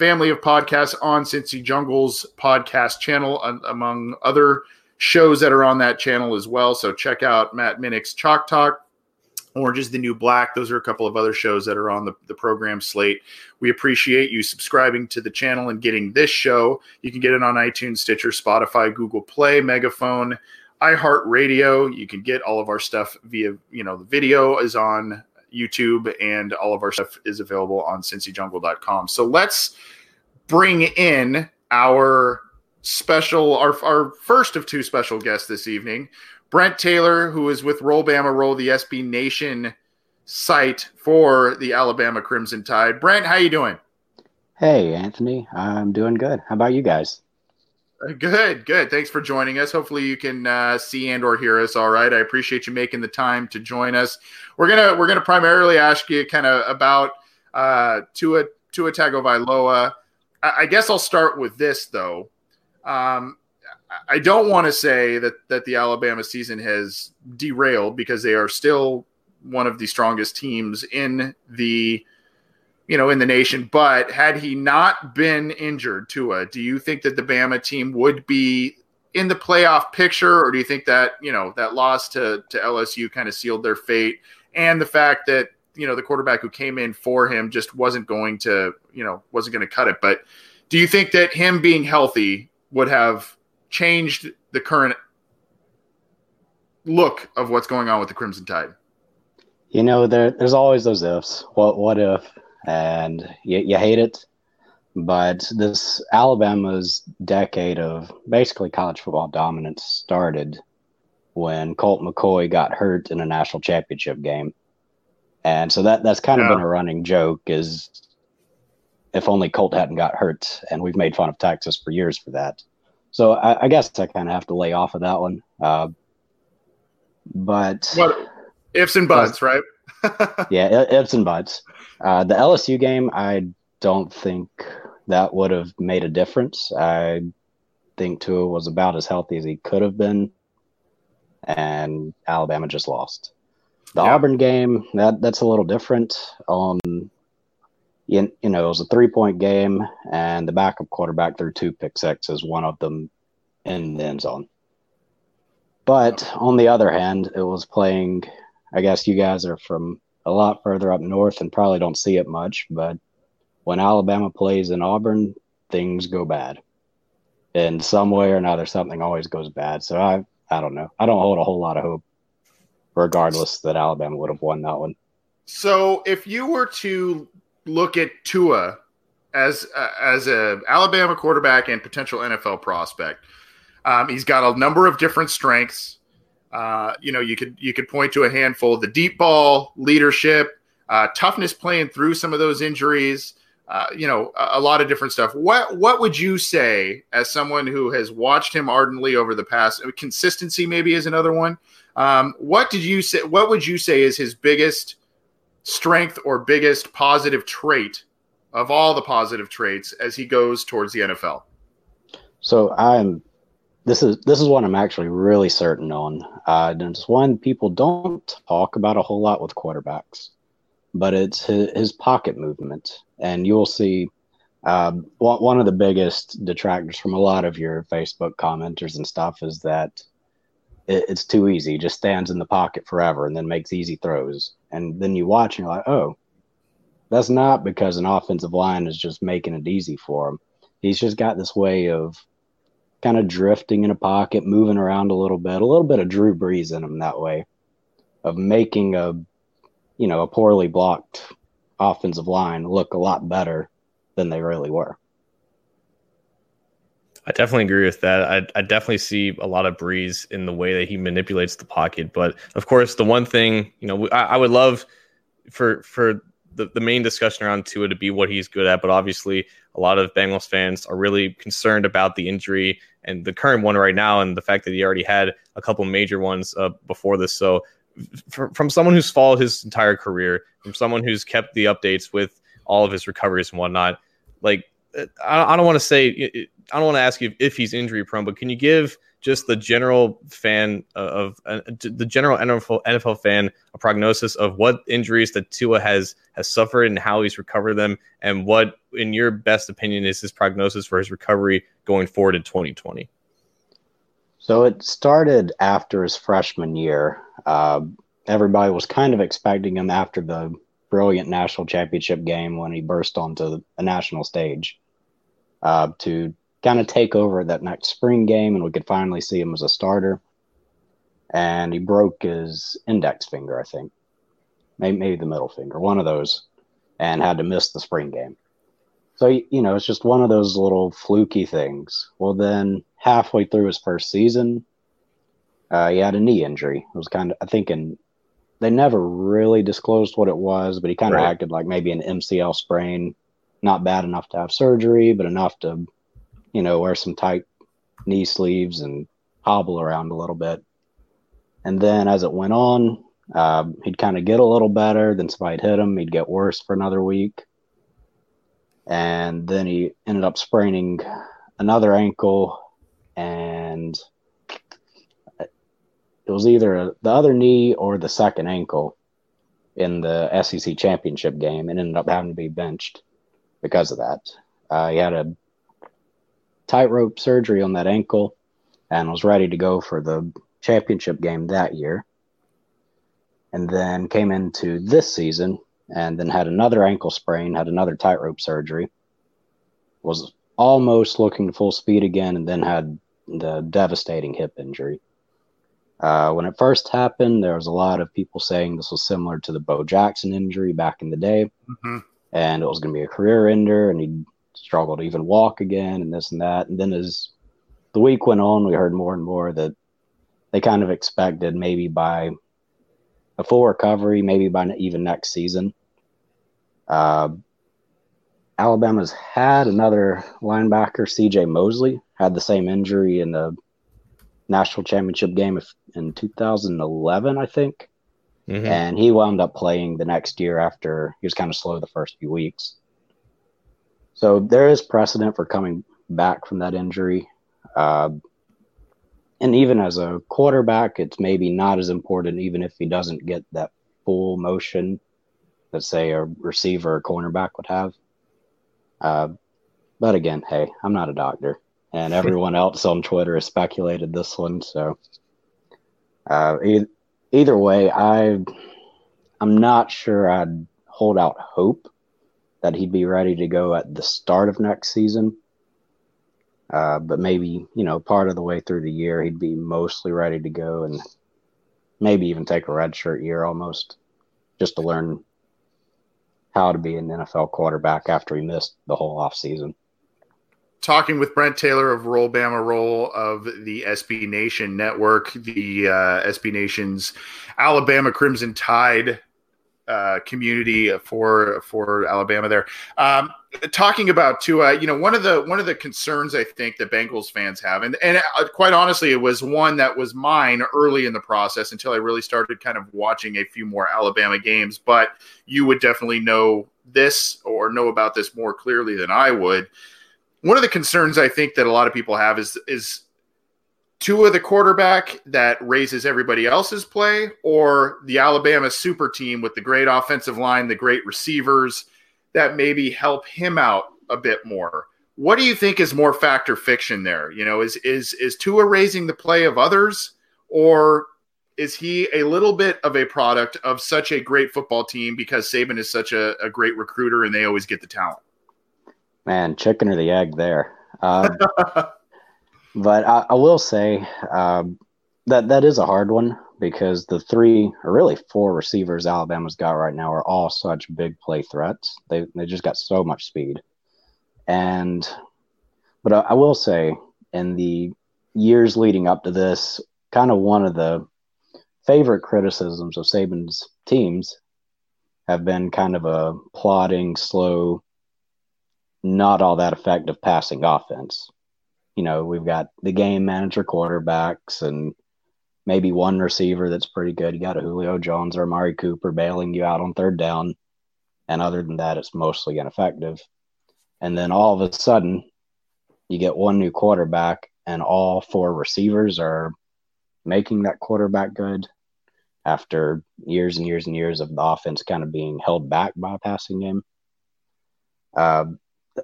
family of podcasts on Cincy Jungle's podcast channel, among other shows that are on that channel as well. So check out Matt Minnick's Chalk Talk, Orange is the New Black. Those are a couple of other shows that are on the, the program slate. We appreciate you subscribing to the channel and getting this show. You can get it on iTunes, Stitcher, Spotify, Google Play, Megaphone, iHeartRadio. You can get all of our stuff via, you know, the video is on YouTube and all of our stuff is available on cincyjungle.com. So let's bring in our special, our, our first of two special guests this evening. Brent Taylor, who is with Roll Bama Roll, the SB Nation site for the Alabama Crimson Tide. Brent, how you doing? Hey, Anthony. I'm doing good. How about you guys? Good, good. Thanks for joining us. Hopefully, you can uh, see and or hear us. All right. I appreciate you making the time to join us. We're gonna we're gonna primarily ask you kind of about uh, Tua Tua Tagovailoa. I, I guess I'll start with this though. Um, I don't want to say that that the Alabama season has derailed because they are still one of the strongest teams in the you know in the nation. But had he not been injured, Tua, do you think that the Bama team would be in the playoff picture, or do you think that you know that loss to to LSU kind of sealed their fate, and the fact that you know the quarterback who came in for him just wasn't going to you know wasn't going to cut it, but do you think that him being healthy would have changed the current look of what's going on with the Crimson Tide? You know, there, there's always those ifs. What what if? And you, you hate it. But this Alabama's decade of basically college football dominance started when Colt McCoy got hurt in a national championship game. And so that that's kind yeah. of been a running joke is if only Colt hadn't got hurt. And we've made fun of Texas for years for that. So I, I guess I kind of have to lay off of that one. Uh, but what ifs and buts, right? yeah, ifs and buts. Uh, the LSU game, I don't think that would have made a difference. I think Tua was about as healthy as he could have been, and Alabama just lost. The yeah. Auburn game, that that's a little different. Um, you, you know, it was a three point game, and the backup quarterback threw two pick sixes, one of them in the end zone. But on the other hand, it was playing. I guess you guys are from a lot further up north and probably don't see it much, but when Alabama plays in Auburn, things go bad. In some way or another, something always goes bad. So I, I don't know. I don't hold a whole lot of hope, regardless that Alabama would have won that one. So if you were to look at Tua as uh, as a Alabama quarterback and potential NFL prospect. Um, he's got a number of different strengths. Uh, you know, you could you could point to a handful: the deep ball, leadership, uh, toughness, playing through some of those injuries. Uh, you know, a, a, lot of different stuff. What what would you say as someone who has watched him ardently over the past? Consistency maybe is another one. Um, what did you say? What would you say is his biggest strength or biggest positive trait of all the positive traits as he goes towards the NFL? So I'm this is this is what I'm actually really certain on. Uh, and it's one people don't talk about a whole lot with quarterbacks, but it's his, his pocket movement, and you'll see one, one of the biggest detractors from a lot of your Facebook commenters and stuff is that it, it's too easy. He just stands in the pocket forever and then makes easy throws. And then you watch and you're like, oh, that's not because an offensive line is just making it easy for him. He's just got this way of kind of drifting in a pocket, moving around a little bit, a little bit of Drew Brees in him that way, of making a, you know, a poorly blocked offensive line look a lot better than they really were. I definitely agree with that. I, I definitely see a lot of Brees in the way that he manipulates the pocket. But of course, the one thing you know, I, I would love for for the, the main discussion around Tua to be what he's good at. But obviously, a lot of Bengals fans are really concerned about the injury and the current one right now, and the fact that he already had a couple major ones uh, before this. So, from someone who's followed his entire career, from someone who's kept the updates with all of his recoveries and whatnot, like I, don't want to say I don't want to ask you if he's injury prone, but can you give just the general fan of uh, the general NFL, NFL fan a prognosis of what injuries that Tua has has suffered and how he's recovered them, and what, in your best opinion, is his prognosis for his recovery going forward in 2020? So it started after his freshman year. Uh, everybody was kind of expecting him after the brilliant national championship game when he burst onto a national stage uh, to kind of take over that next spring game, and we could finally see him as a starter. And he broke his index finger, I think, maybe, maybe the middle finger, one of those, and had to miss the spring game. So you know, it's just one of those little fluky things. Well, then halfway through his first season, uh, he had a knee injury. It was kind of, I think, in they never really disclosed what it was, but he kind of right. acted like maybe an MCL sprain, not bad enough to have surgery, but enough to you know, wear some tight knee sleeves and hobble around a little bit. And then as it went on, uh, he'd kind of get a little better. Then somebody'd hit him. He'd get worse for another week. And then he ended up spraining another ankle. And it was either the other knee or the second ankle in the SEC championship game and ended up having to be benched because of that. Uh, he had a tightrope surgery on that ankle and was ready to go for the championship game that year. And then came into this season and then had another ankle sprain, had another tightrope surgery, was almost looking to full speed again, and then had the devastating hip injury. Uh, when it first happened, there was a lot of people saying this was similar to the Bo Jackson injury back in the day, mm-hmm. and it was going to be a career ender, and he'd struggle to even walk again and this and that. And then as the week went on, we heard more and more that they kind of expected maybe by a full recovery, maybe by even next season. Uh, Alabama's had another linebacker, CJ Mosley, had the same injury in the national championship game in 2011, I think. Mm-hmm. And he wound up playing the next year after he was kind of slow the first few weeks. So there is precedent for coming back from that injury. Uh, and even as a quarterback, it's maybe not as important, even if he doesn't get that full motion that, say, a receiver or cornerback would have. Uh, but again, hey, I'm not a doctor, and everyone else on Twitter has speculated this one. So uh, e- either way, I I'm not sure I'd hold out hope that he'd be ready to go at the start of next season. Uh, but maybe, you know, part of the way through the year, he'd be mostly ready to go and maybe even take a redshirt year almost just to learn how to be an NFL quarterback after he missed the whole offseason. Talking with Brent Taylor of Roll Bama Roll of the SB Nation Network, the uh, SB Nation's Alabama Crimson Tide uh, community for for Alabama there. Um, talking about Tua, you know, one of the one of the concerns I think that Bengals fans have, and and uh, quite honestly, it was one that was mine early in the process until I really started kind of watching a few more Alabama games. But you would definitely know this or know about this more clearly than I would. One of the concerns I think that a lot of people have is is Tua, the quarterback that raises everybody else's play, or the Alabama super team with the great offensive line, the great receivers that maybe help him out a bit more. What do you think is more fact or fiction there? You know, is is is Tua raising the play of others, or is he a little bit of a product of such a great football team because Saban is such a, a great recruiter and they always get the talent? Man, chicken or the egg there. Um, But I, I will say um, that that is a hard one because the three or really four receivers Alabama's got right now are all such big play threats. They they just got so much speed. And but I, I will say in the years leading up to this, kind of one of the favorite criticisms of Saban's teams have been kind of a plodding, slow, not all that effective passing offense you know, we've got the game manager quarterbacks and maybe one receiver that's pretty good. You got a Julio Jones or Amari Cooper bailing you out on third down. And other than that, it's mostly ineffective. And then all of a sudden, you get one new quarterback, and all four receivers are making that quarterback good after years and years and years of the offense kind of being held back by a passing game. Uh,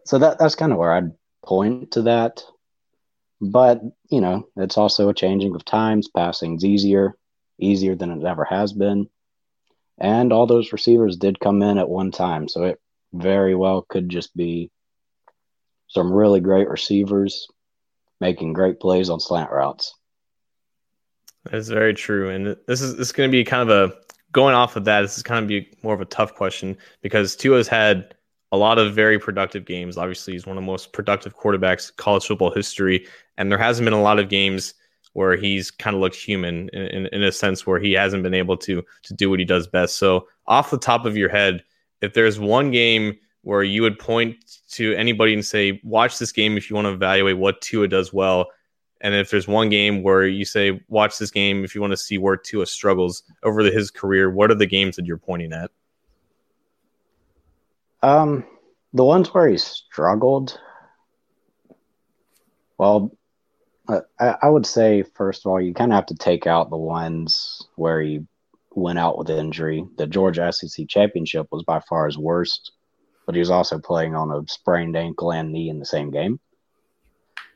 so that that's kind of where I'd point to that. But you know, it's also a changing of times. Passing's easier, easier than it ever has been, and all those receivers did come in at one time, so it very well could just be some really great receivers making great plays on slant routes. That's very true, and this is this is going to be kind of a going off of that. This is kind of be more of a tough question because Tua's had a lot of very productive games. Obviously, he's one of the most productive quarterbacks college football history, and there hasn't been a lot of games where he's kind of looked human in, in, in, a sense where he hasn't been able to to do what he does best. So, off the top of your head, if there's one game where you would point to anybody and say, "Watch this game if you want to evaluate what Tua does well," and if there's one game where you say, "Watch this game if you want to see where Tua struggles over the, his career," what are the games that you're pointing at? Um, the ones where he struggled. Well, uh, I, I would say first of all, you kind of have to take out the ones where he went out with injury. The Georgia SEC championship was by far his worst, but he was also playing on a sprained ankle and knee in the same game.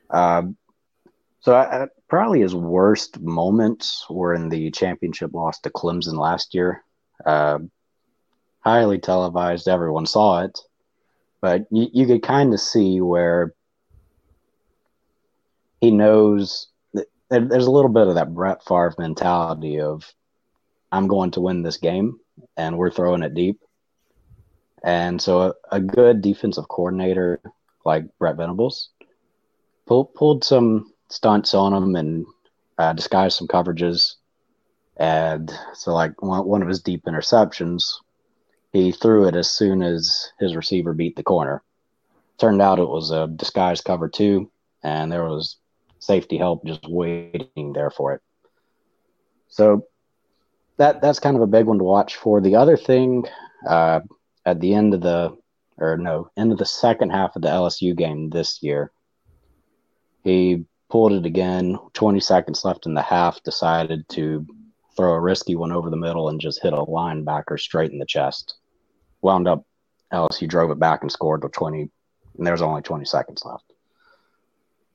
Um, so I, I, probably his worst moments were in the championship loss to Clemson last year. Uh, highly televised, everyone saw it, but you, you could kind of see where he knows there's a little bit of that Brett Favre mentality of I'm going to win this game and we're throwing it deep. And so a, a good defensive coordinator like Brent Venables pulled, pulled some stunts on him and uh, disguised some coverages. And so, like one, one of his deep interceptions, he threw it as soon as his receiver beat the corner. Turned out it was a disguised cover two, and there was safety help just waiting there for it. So that that's kind of a big one to watch for. The other thing, uh, at the end of the or no, end of the second half of the LSU game this year, he pulled it again. Twenty seconds left in the half, decided to throw a risky one over the middle and just hit a linebacker straight in the chest. Wound up LSU drove it back and scored with 20, and there was only 20 seconds left.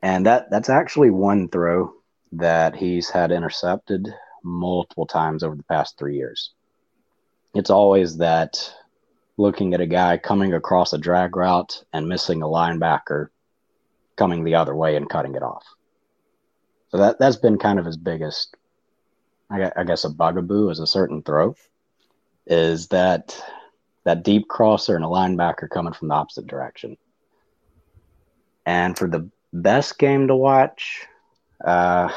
And that that's actually one throw that he's had intercepted multiple times over the past three years. It's always that looking at a guy coming across a drag route and missing a linebacker coming the other way and cutting it off. So that that's been kind of his biggest I, guess a bugaboo is a certain throw, is that that deep crosser and a linebacker coming from the opposite direction. And for the best game to watch, uh,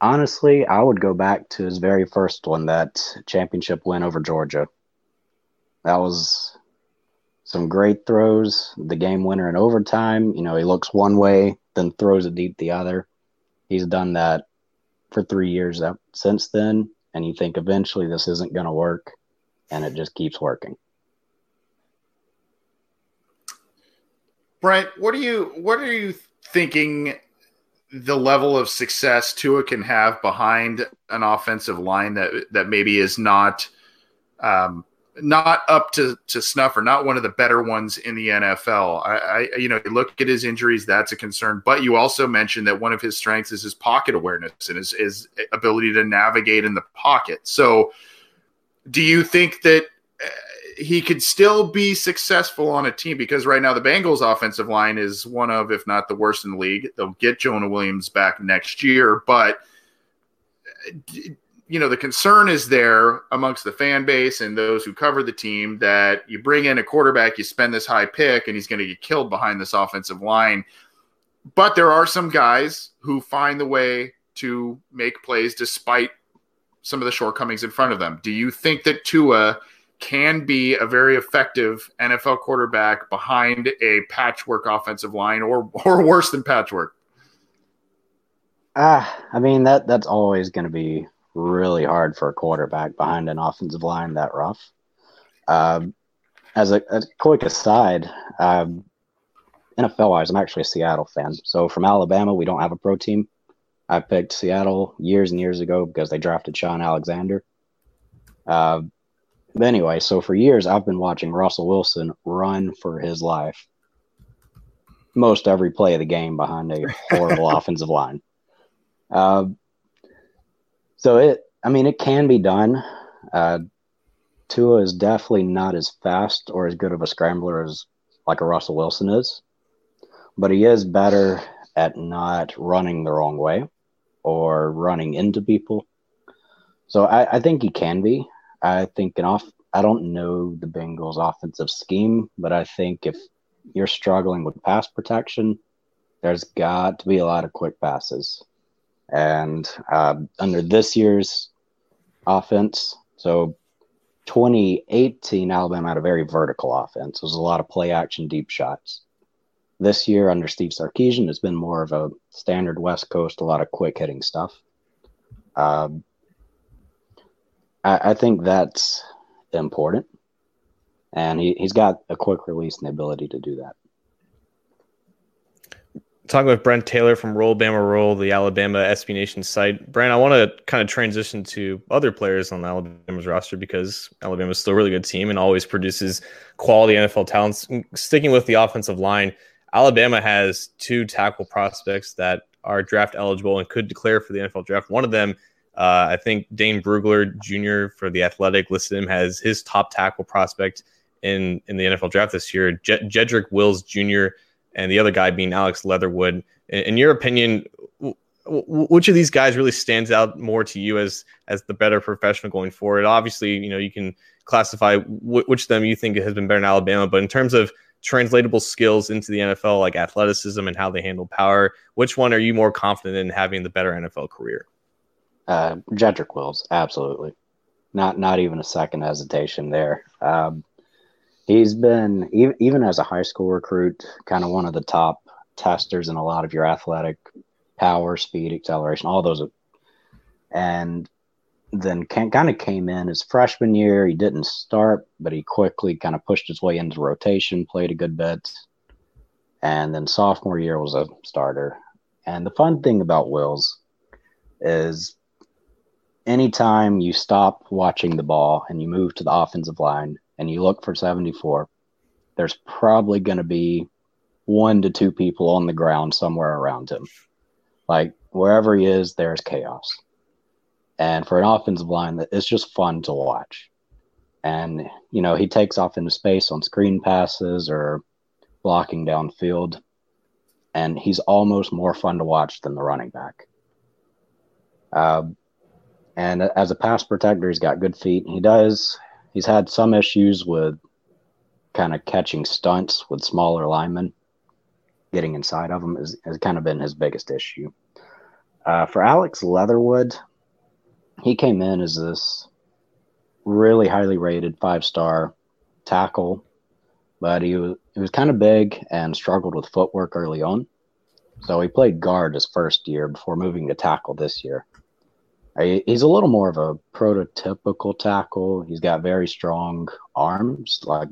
honestly, I would go back to his very first one, that championship win over Georgia. That was some great throws, the game winner in overtime. You know, he looks one way, then throws it deep the other he's done that for three years since then, and you think eventually this isn't going to work, and it just keeps working. Brent, what are you what are you thinking the level of success Tua can have behind an offensive line that that maybe is not um, not up to, to snuff or not one of the better ones in the NFL. I, I, you know, you look at his injuries, that's a concern. But you also mentioned that one of his strengths is his pocket awareness and his, his ability to navigate in the pocket. So, do you think that uh, he could still be successful on a team? Because right now the Bengals' offensive line is one of, if not the worst in the league. They'll get Jonah Williams back next year, but uh, you know the concern is there amongst the fan base and those who cover the team that you bring in a quarterback, you spend this high pick, and he's going to get killed behind this offensive line. But there are some guys who find the way to make plays despite some of the shortcomings in front of them. Do you think that Tua can be a very effective NFL quarterback behind a patchwork offensive line, or or worse than patchwork? Ah, I mean that that's always going to be really hard for a quarterback behind an offensive line that rough. Um, as a, a quick aside, um, NFL wise, I'm actually a Seattle fan. So from Alabama, we don't have a pro team. I picked Seattle years and years ago because they drafted Shaun Alexander. Uh, but anyway, so for years, I've been watching Russell Wilson run for his life most every play of the game behind a horrible offensive line. Uh, so it, I mean, it can be done. Uh, Tua is definitely not as fast or as good of a scrambler as like a Russell Wilson is, but he is better at not running the wrong way or running into people. So I, I think he can be. I think an off. I don't know the Bengals' offensive scheme, but I think if you're struggling with pass protection, there's got to be a lot of quick passes. And uh, under this year's offense, so 2018, Alabama had a very vertical offense. It was a lot of play action, deep shots. This year, under Steve Sarkisian, has been more of a standard West Coast, a lot of quick hitting stuff. Um, I, I think that's important and he, he's got a quick release and the ability to do that. Talking with Brent Taylor from Roll Bama Roll, the Alabama SB Nation site. Brent, I want to kind of transition to other players on Alabama's roster because Alabama's still a really good team and always produces quality NFL talents. Sticking with the offensive line, Alabama has two tackle prospects that are draft eligible and could declare for the NFL draft. One of them uh, I think Dane Brugler Jr. for the Athletic listed him as his top tackle prospect in in the NFL draft this year. Je- Jedrick Wills Jr. and the other guy being Alex Leatherwood. In, your opinion, which of these guys really stands out more to you as as the better professional going forward? Obviously, you know you can classify w- which of them you think has been better in Alabama, but in terms of translatable skills into the NFL, like athleticism and how they handle power, which one are you more confident in having the better NFL career? Uh, Jedrick Wills, absolutely. Not not even a second hesitation there. Um, he's been even, as a high school recruit, kind of one of the top testers in a lot of your athletic power, speed, acceleration, all those. And then kind of came in his freshman year. He didn't start, but he quickly kind of pushed his way into rotation, played a good bit. And then sophomore year was a starter. And the fun thing about Wills is anytime you stop watching the ball and you move to the offensive line, and you look for 74, there's probably going to be one to two people on the ground somewhere around him. Like wherever he is, there's chaos. And for an offensive line, it's just fun to watch. And, you know, he takes off into space on screen passes or blocking downfield. And he's almost more fun to watch than the running back. Uh, and as a pass protector, he's got good feet. He does he's had some issues with kind of catching stunts with smaller linemen. Getting inside of them is, has kind of been his biggest issue. Uh, for Alex Leatherwood, he came in as this really highly rated five star tackle, but he was he was kind of big and struggled with footwork early on. So he played guard his first year before moving to tackle this year. He's a little more of a prototypical tackle. He's got very strong arms, like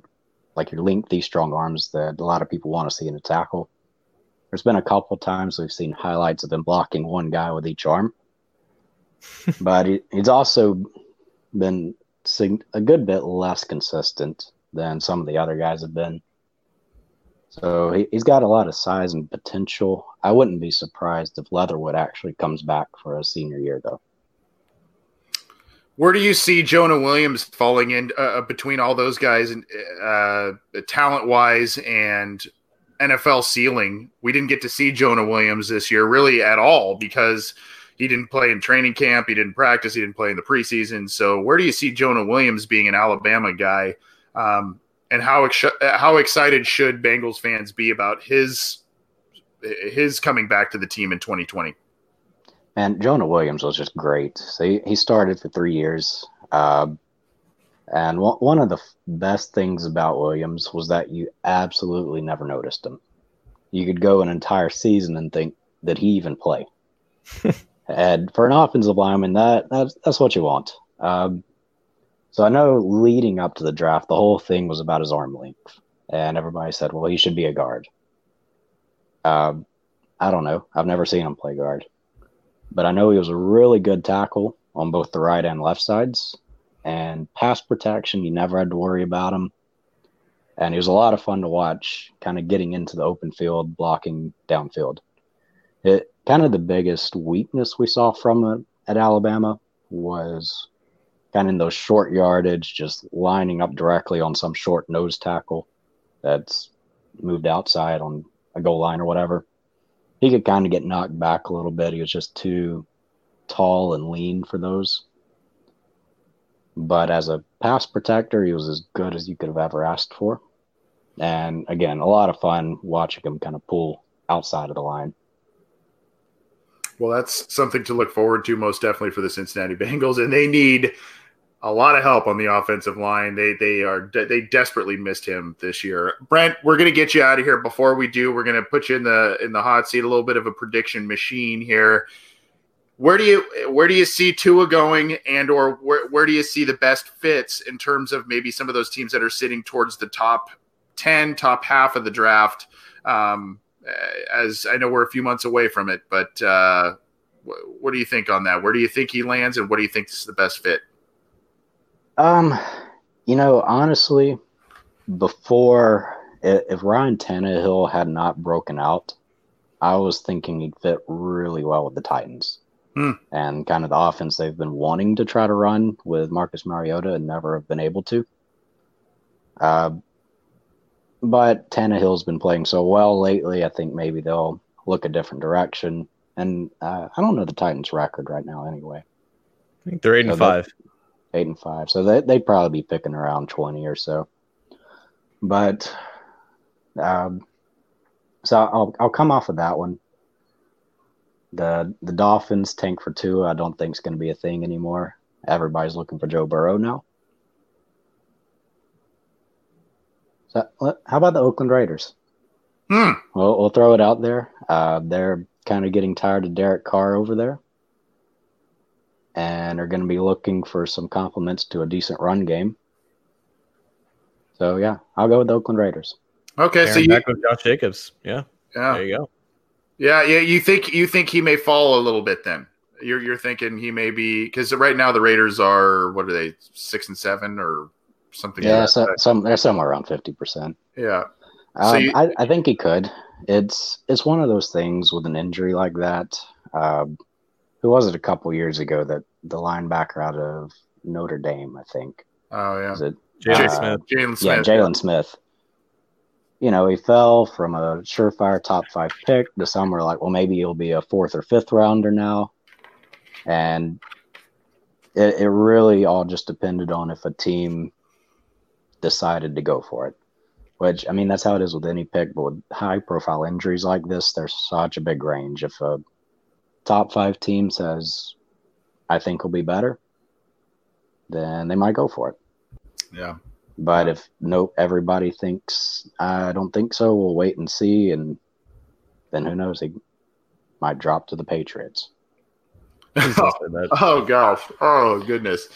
like your lengthy, strong arms that a lot of people want to see in a tackle. There's been a couple times we've seen highlights of him blocking one guy with each arm, but he, he's also been a good bit less consistent than some of the other guys have been. So he, has got a lot of size and potential. I wouldn't be surprised if Leatherwood actually comes back for a senior year, though. Where do you see Jonah Williams falling in uh, uh between all those guys and uh, talent wise and NFL ceiling? We didn't get to see Jonah Williams this year really at all because he didn't play in training camp, he didn't practice, he didn't play in the preseason. So where do you see Jonah Williams being an Alabama guy? Um, and how ex- how excited should Bengals fans be about his his coming back to the team in 2020? And Jonah Williams was just great. So he, he started for three years. Uh, and w- one of the f- best things about Williams was that you absolutely never noticed him. You could go an entire season and think that he even play. and for an offensive lineman, that that's, that's what you want. Um, So I know leading up to the draft, the whole thing was about his arm length, and everybody said, "Well, he should be a guard." Um, I don't know. I've never seen him play guard, but I know he was a really good tackle on both the right and left sides, and pass protection. You never had to worry about him, and he was a lot of fun to watch. Kind of getting into the open field, blocking downfield. It kind of the biggest weakness we saw from it at Alabama was kind of in those short yardage, just lining up directly on some short nose tackle that's moved outside on a goal line or whatever. He could kind of get knocked back a little bit. He was just too tall and lean for those. But as a pass protector, he was as good as you could have ever asked for. And again, a lot of fun watching him kind of pull outside of the line. Well, that's something to look forward to, most definitely for the Cincinnati Bengals, and they need a lot of help on the offensive line. They they are they desperately missed him this year. Brent, we're gonna get you out of here. Before we do, we're gonna put you in the in the hot seat. A little bit of a prediction machine here. Where do you where do you see Tua going, and or where where do you see the best fits in terms of maybe some of those teams that are sitting towards the top ten, top half of the draft? Um, as I know we're a few months away from it, but uh, what do you think on that? Where do you think he lands, and what do you think is the best fit? Um, you know, honestly, before if Ryan Tannehill had not broken out, I was thinking he'd fit really well with the Titans. Hmm. And kind of the offense they've been wanting to try to run with Marcus Mariota and never have been able to. Uh, but Tannehill's been playing so well lately. I think maybe they'll look a different direction. And uh, I don't know the Titans' record right now, anyway. I think they're eight so and five. Eight and five, so they they'd probably be picking around twenty or so. But, um, so I'll I'll come off of that one. The the Dolphins tank for two. I don't think is going to be a thing anymore. Everybody's looking for Joe Burrow now. So, how about the Oakland Raiders? Hmm. Well, we'll throw it out there. Uh, they're kind of getting tired of Derek Carr over there, and are going to be looking for some complements to a decent run game. So yeah, I'll go with the Oakland Raiders. Okay, Aaron so you back with Josh Jacobs. Yeah, yeah, there you go. Yeah, yeah. You think you think he may fall a little bit then? You're you're thinking he may be because right now the Raiders are what are they six and seven or something. Yeah, like so, some they're somewhere around fifty percent. Yeah, um, so you, I, I think he could. It's it's one of those things with an injury like that. Um, who was it a couple years ago that the linebacker out of Notre Dame? I think. Oh yeah. Was it Jaylon uh, Smith? Jaylon Smith. Yeah, Jaylon Smith. You know, he fell from a surefire top five pick to somewhere like, well, maybe he'll be a fourth or fifth rounder now, and it, it really all just depended on if a team decided to go for it. Which I mean, that's how it is with any pick. But with high-profile injuries like this, there's such a big range. If a top five team says, "I think will be better," then they might go for it. Yeah. But if nope, everybody thinks I don't think so. We'll wait and see, and then who knows? He might drop to the Patriots. oh gosh! Oh goodness!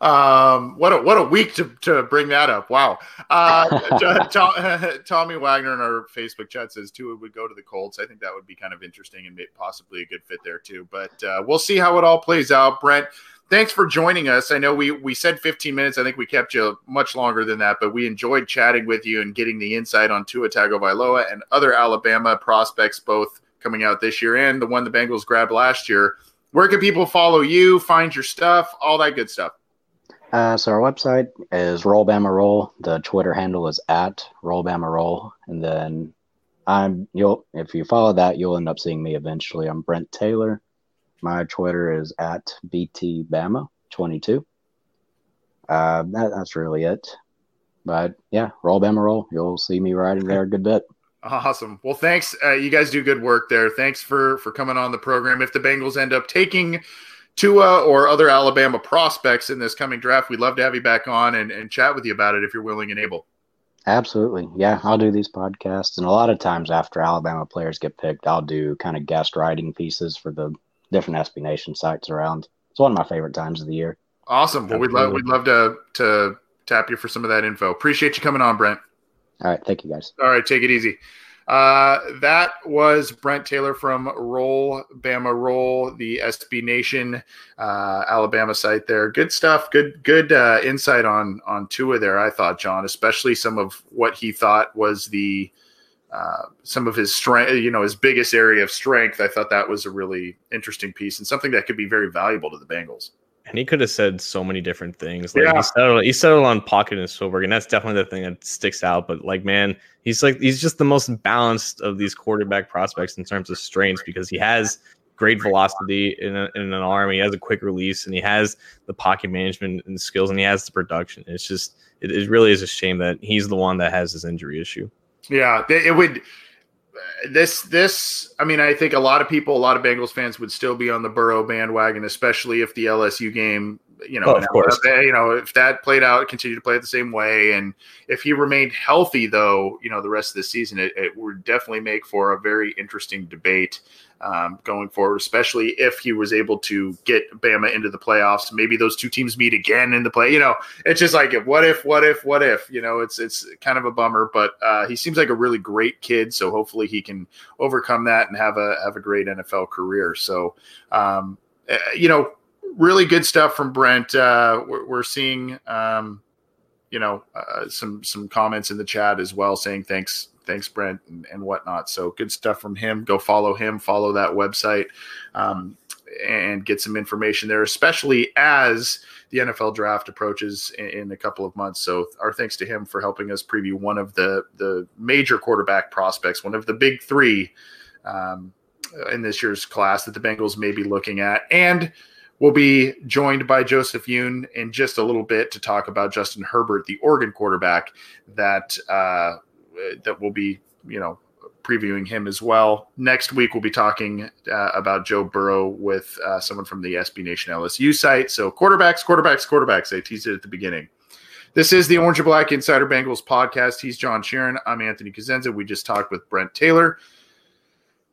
Um, what a what a week to, to bring that up. Wow. Uh, Tommy Wagner in our Facebook chat says Tua would go to the Colts. I think that would be kind of interesting and possibly a good fit there too. But uh, we'll see how it all plays out. Brent, thanks for joining us. I know we we said 15 minutes. I think we kept you much longer than that, but we enjoyed chatting with you and getting the insight on Tua Tagovailoa and other Alabama prospects, both coming out this year and the one the Bengals grabbed last year. Where can people follow you, find your stuff, all that good stuff? Uh, so our website is Roll Bama Roll. The Twitter handle is at Roll Bama Roll, and then I'm you'll if you follow that, you'll end up seeing me eventually. I'm Brent Taylor. My Twitter is at BTBama22. Uh, that, that's really it. But yeah, Roll Bama Roll. You'll see me writing there a good bit. Awesome. Well, thanks. Uh, you guys do good work there. Thanks for for coming on the program. If the Bengals end up taking Tua or other Alabama prospects in this coming draft, we'd love to have you back on and, and chat with you about it if you're willing and able. Absolutely. Yeah, I'll do these podcasts. And a lot of times after Alabama players get picked, I'll do kind of guest writing pieces for the different SB Nation sites around. It's one of my favorite times of the year. Awesome. Well, we'd love we'd love to to tap you for some of that info. Appreciate you coming on, Brent. All right, thank you guys. All right, take it easy. Uh, that was Brent Taylor from Roll Bama Roll, the SB Nation uh, Alabama site. There, good stuff. Good good uh, insight on on Tua there. I thought John, especially some of what he thought was the uh, some of his strength, you know, his biggest area of strength. I thought that was a really interesting piece and something that could be very valuable to the Bengals. And he could have said so many different things. Like yeah. he settled, he settled on pocket and Spielberg, and that's definitely the thing that sticks out. But like, man, he's like he's just the most balanced of these quarterback prospects in terms of strengths because he has great velocity in, a, in an arm, he has a quick release, and he has the pocket management and skills, and he has the production. It's just it, it really is a shame that he's the one that has this injury issue. Yeah, it would this this I mean I think a lot of people a lot of Bengals fans would still be on the Burrow bandwagon especially if the LSU game you know, oh, of course. you know, if that played out, continue to play it the same way, and if he remained healthy, though, you know, the rest of the season, it, it would definitely make for a very interesting debate um, going forward, especially if he was able to get Bama into the playoffs. Maybe those two teams meet again in the play. You know, it's just like what if, what if, what if. You know, it's it's kind of a bummer, but uh, he seems like a really great kid. So hopefully he can overcome that and have a have a great NFL career. So, um, uh, you know, really good stuff from Brent. Uh, we're, we're seeing. Um, you know, uh, some some comments in the chat as well saying thanks thanks Brent and, and whatnot. So good stuff from him. Go follow him, follow that website, um, and get some information there, especially as the NFL draft approaches in, in, a couple of months. So our thanks to him for helping us preview one of the the major quarterback prospects, one of the big three um, in this year's class that the Bengals may be looking at, and. We'll be joined by Joseph Yun in just a little bit to talk about Justin Herbert, the Oregon quarterback that uh, that we'll be, you know, previewing him as well. Next week, we'll be talking uh, about Joe Burrow with uh, someone from the SB Nation LSU site. So, quarterbacks, quarterbacks, quarterbacks. I teased it at the beginning. This is the Orange and Black Insider Bengals podcast. He's John Sheeran. I'm Anthony Cosenza. We just talked with Brent Taylor.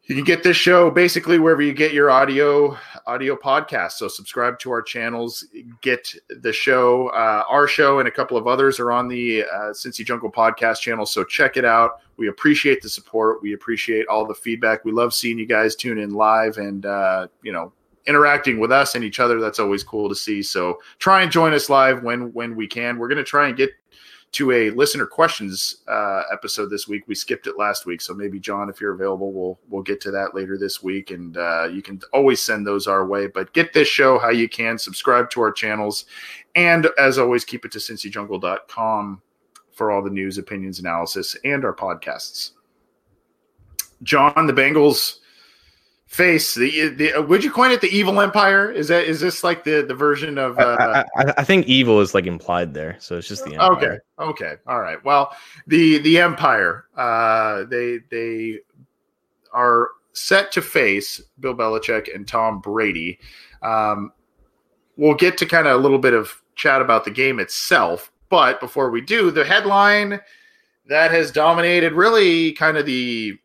You can get this show basically wherever you get your audio audio podcast. So subscribe to our channels, get the show. Uh, our show and a couple of others are on the uh, Cincy Jungle podcast channel. So check it out. We appreciate the support. We appreciate all the feedback. We love seeing you guys tune in live and uh, you know interacting with us and each other. That's always cool to see. So try and join us live when when we can. We're going to try and get to a listener questions uh, episode this week. We skipped it last week, so maybe John, if you're available, we'll we'll get to that later this week. And uh, you can always send those our way. But get this show how you can. Subscribe to our channels, and as always, keep it to cincyjungle.com for all the news, opinions, analysis, and our podcasts. John, the Bengals face the, the uh, would you coin it the evil empire? Is that is this like the the version of uh, I, I, I, think evil is like implied there so it's just the empire. okay. Okay all right. Well the the empire uh they they are set to face bill belichick and tom brady. Um we'll get to kind of a little bit of chat about the game itself but before we do the headline that has dominated really kind of the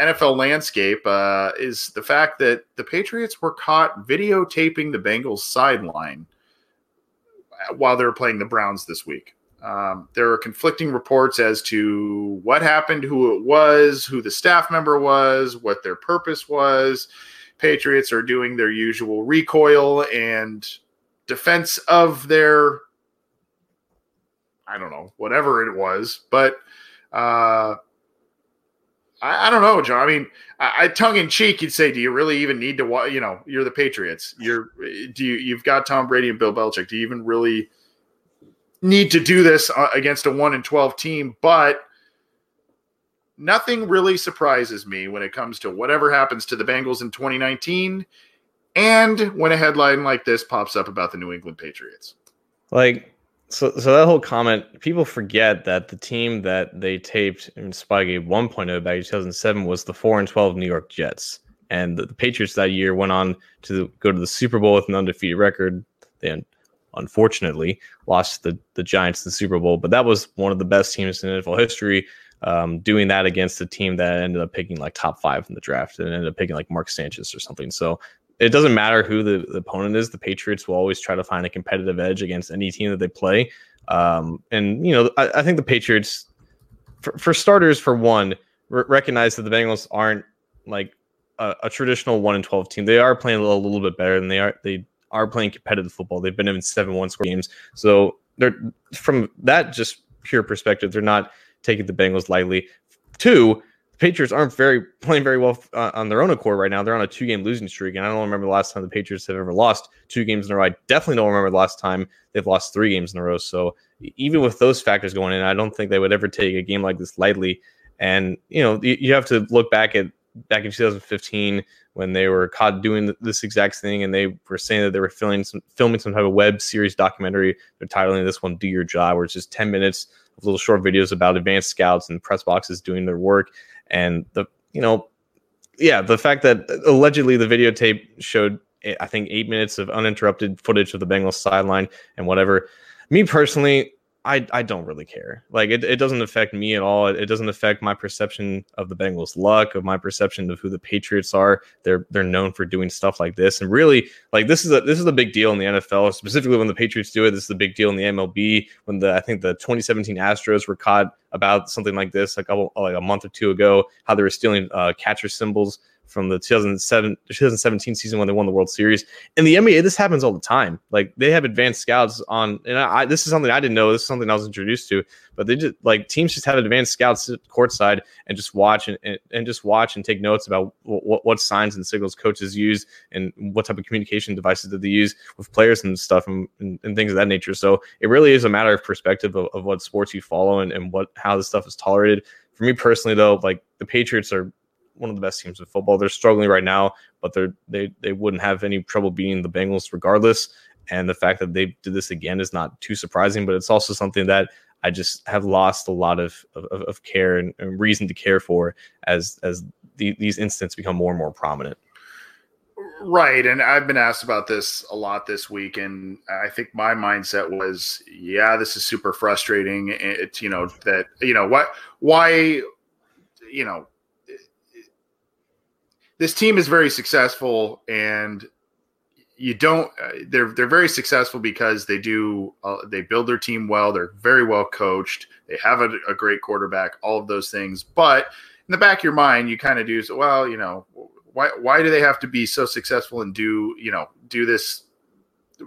NFL landscape uh, is the fact that the Patriots were caught videotaping the Bengals sideline while they were playing the Browns this week. Um, there are conflicting reports as to what happened, who it was, who the staff member was, what their purpose was. Patriots are doing their usual recoil and defense of their, I don't know, whatever it was. But uh, I, I, don't know, John. I mean, I, I, tongue in cheek, you'd say, do you really even need to? Watch? You know, you're the Patriots. You're do you? You've got Tom Brady and Bill Belichick. Do you even really need to do this uh, against a one and twelve team? But nothing really surprises me when it comes to whatever happens to the Bengals in 2019, and when a headline like this pops up about the New England Patriots. Like so, so that whole comment, people forget that the team that they taped in Spygate 1.0 back in 2007 was the 4 and 12 New York Jets. And the, the Patriots that year went on to go to the Super Bowl with an undefeated record. They unfortunately lost the, the Giants in the Super Bowl, but that was one of the best teams in NFL history. Um, doing that against a team that ended up picking like top five in the draft and ended up picking like Mark Sanchez or something. So it doesn't matter who the, the, opponent is. The Patriots will always try to find a competitive edge against any team that they play. Um, and you know, I, I, think the Patriots, for, for starters, for one, r- recognize that the Bengals aren't like a, a, traditional one in twelve team. They are playing a little, a little bit better than they are. They are playing competitive football. They've been in seven one score games, so they're from that just pure perspective, they're not taking the Bengals lightly. Two, Patriots aren't very playing very well uh, on their own accord right now. They're on a two game losing streak, and I don't remember the last time the Patriots have ever lost two games in a row. I definitely don't remember the last time they've lost three games in a row. So even with those factors going in, I don't think they would ever take a game like this lightly. And you know, you, you have to look back at back in 2015 when they were caught doing this exact thing, and they were saying that they were filming some filming some type of web series documentary. They're titling this one "Do Your Job," where it's just 10 minutes of little short videos about advanced scouts and press boxes doing their work and the you know yeah the fact that allegedly the videotape showed eh, i think eight minutes of uninterrupted footage of the bengals sideline and whatever. Me personally I, I don't really care. Like it, it doesn't affect me at all. It, doesn't affect my perception of the Bengals' luck, of my perception of who the Patriots are. They're they're known for doing stuff like this, and really, like this is a this is a big deal in the NFL. Specifically, when the Patriots do it, this is a big deal in the MLB. When the I think the 2017 Astros were caught about something like this, like a, like a month or two ago, how they were stealing uh, catcher symbols from the 2007 2017 season when they won the World Series. In the NBA, this happens all the time. Like they have advanced scouts on, and I, this is something I didn't know. This is something I was introduced to. But they just like teams just have advanced scouts courtside and just watch and, and, and just watch and take notes about what, what signs and signals coaches use and what type of communication devices that they use with players and stuff and, and, and things of that nature. So it really is a matter of perspective of, of what sports you follow and, and what how this stuff is tolerated. For me personally, though, like the Patriots are one of the best teams in football. They're struggling right now, but they're they they wouldn't have any trouble beating the Bengals regardless. And the fact that they did this again is not too surprising, but it's also something that I just have lost a lot of of, of care and, and, reason to care for as as the, these incidents become more and more prominent. Right, and I've been asked about this a lot this week, and I think my mindset was, yeah, this is super frustrating. It's you know that you know what why you know this team is very successful and you don't uh, they're they're very successful because they do uh, they build their team well. They're very well coached. They have a, a, great quarterback all of those things. But in the back of your mind you kind of do so well you know why why do they have to be so successful and do you know do this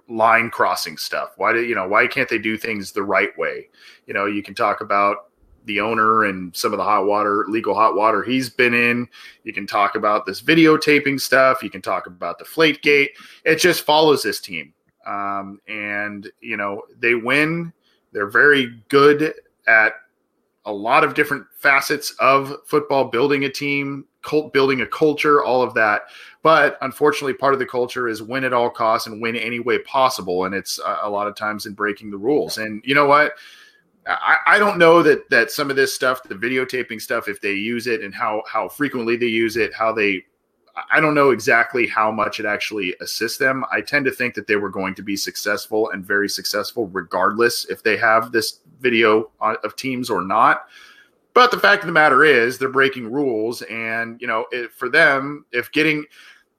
line crossing stuff? Why do you know why can't they do things the right way? You know you can talk about the owner and some of the hot water, legal hot water he's been in. You can talk about this videotaping stuff. You can talk about Deflategate. It just follows this team. Um, and, you know, they win. They're very good at a lot of different facets of football, building a team, cult, building a culture, all of that. But unfortunately, part of the culture is win at all costs and win any way possible. And it's a lot of times in breaking the rules. And you know what? I, I don't know that that some of this stuff, the videotaping stuff, if they use it and how how frequently they use it, how they I don't know exactly how much it actually assists them. I tend to think that they were going to be successful and very successful regardless if they have this video of teams or not. But the fact of the matter is, they're breaking rules, and you know, it, for them, if getting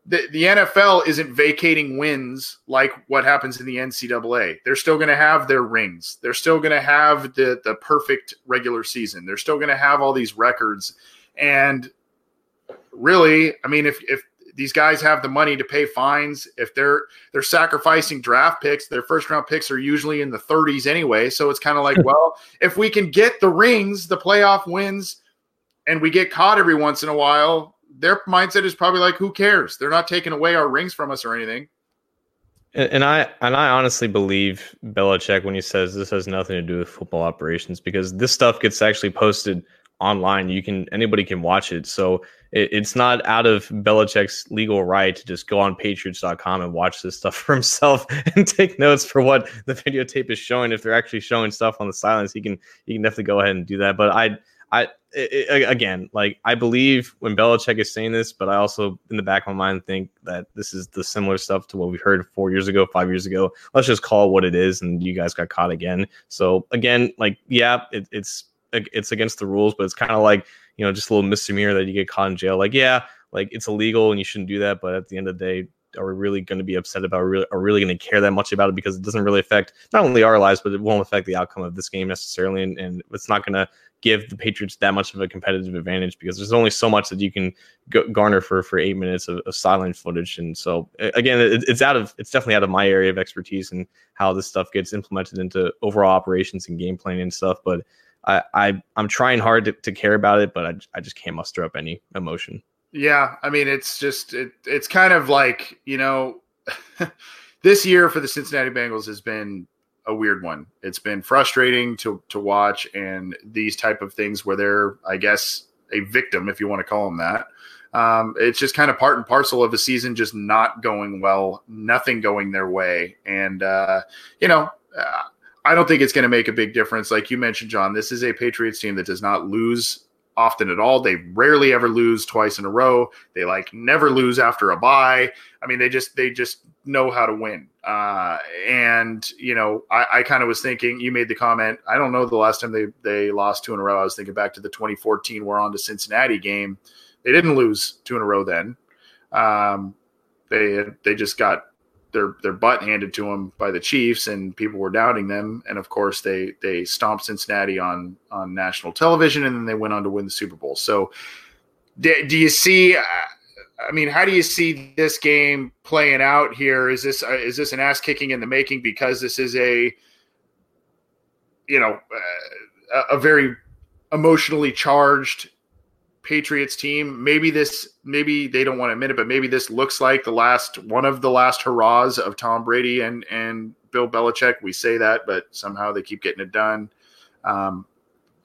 the, the NFL isn't vacating wins like what happens in the NCAA. They're still going to have their rings. They're still going to have the the perfect regular season. They're still going to have all these records. And really, I mean, if if these guys have the money to pay fines, if they're they're sacrificing draft picks, their first round picks are usually in the 30s anyway. So it's kind of like, well, if we can get the rings, the playoff wins, and we get caught every once in a while, their mindset is probably like, who cares? They're not taking away our rings from us or anything. And, and I and I honestly believe Belichick when he says this has nothing to do with football operations because this stuff gets actually posted online. You can anybody can watch it. So it, it's not out of Belichick's legal right to just go on Patriots.com and watch this stuff for himself and take notes for what the videotape is showing. If they're actually showing stuff on the silence, he can he can definitely go ahead and do that. But I I it, again, like I believe when Belichick is saying this, but I also in the back of my mind think that this is the similar stuff to what we heard four years ago, five years ago. Let's just call it what it is, and you guys got caught again. So again, like yeah, it, it's it's against the rules, but it's kind of like you know just a little misdemeanor that you get caught in jail. Like yeah, like it's illegal and you shouldn't do that, but at the end of the day, are we really going to be upset about? Are we really, are really going to care that much about it because it doesn't really affect not only our lives, but it won't affect the outcome of this game necessarily, and, and it's not going to give the Patriots that much of a competitive advantage because there's only so much that you can go, garner for for eight minutes of, of sideline footage. And so again, it, it's out of it's definitely out of my area of expertise and how this stuff gets implemented into overall operations and game planning and stuff. But I, I I'm trying hard to, to care about it, but I, I just can't muster up any emotion. Yeah, I mean it's just it, it's kind of like you know this year for the Cincinnati Bengals has been a weird one. It's been frustrating to to watch, and these type of things where they're, I guess, a victim, if you want to call them that. Um, it's just kind of part and parcel of a season just not going well, nothing going their way, and uh, you know. Uh, I don't think it's going to make a big difference. Like you mentioned, John, this is a Patriots team that does not lose often at all. They rarely ever lose twice in a row. They like never lose after a bye. I mean, they just they just know how to win. Uh, and you know, I, I kind of was thinking. You made the comment. I don't know the last time they they lost two in a row. I was thinking back to the 2014 we're on to Cincinnati game. They didn't lose two in a row then. Um, they they just got their their butt handed to them by the Chiefs, and people were doubting them. And of course, they they stomped Cincinnati on on national television, and then they went on to win the Super Bowl. So, do, do you see? I mean, how do you see this game playing out here? Is this uh, is this an ass kicking in the making because this is a you know uh, a very emotionally charged Patriots team. Maybe this, maybe they don't want to admit it, but maybe this looks like the last one of the last hurrahs of Tom Brady and and Bill Belichick. We say that, but somehow they keep getting it done. Um,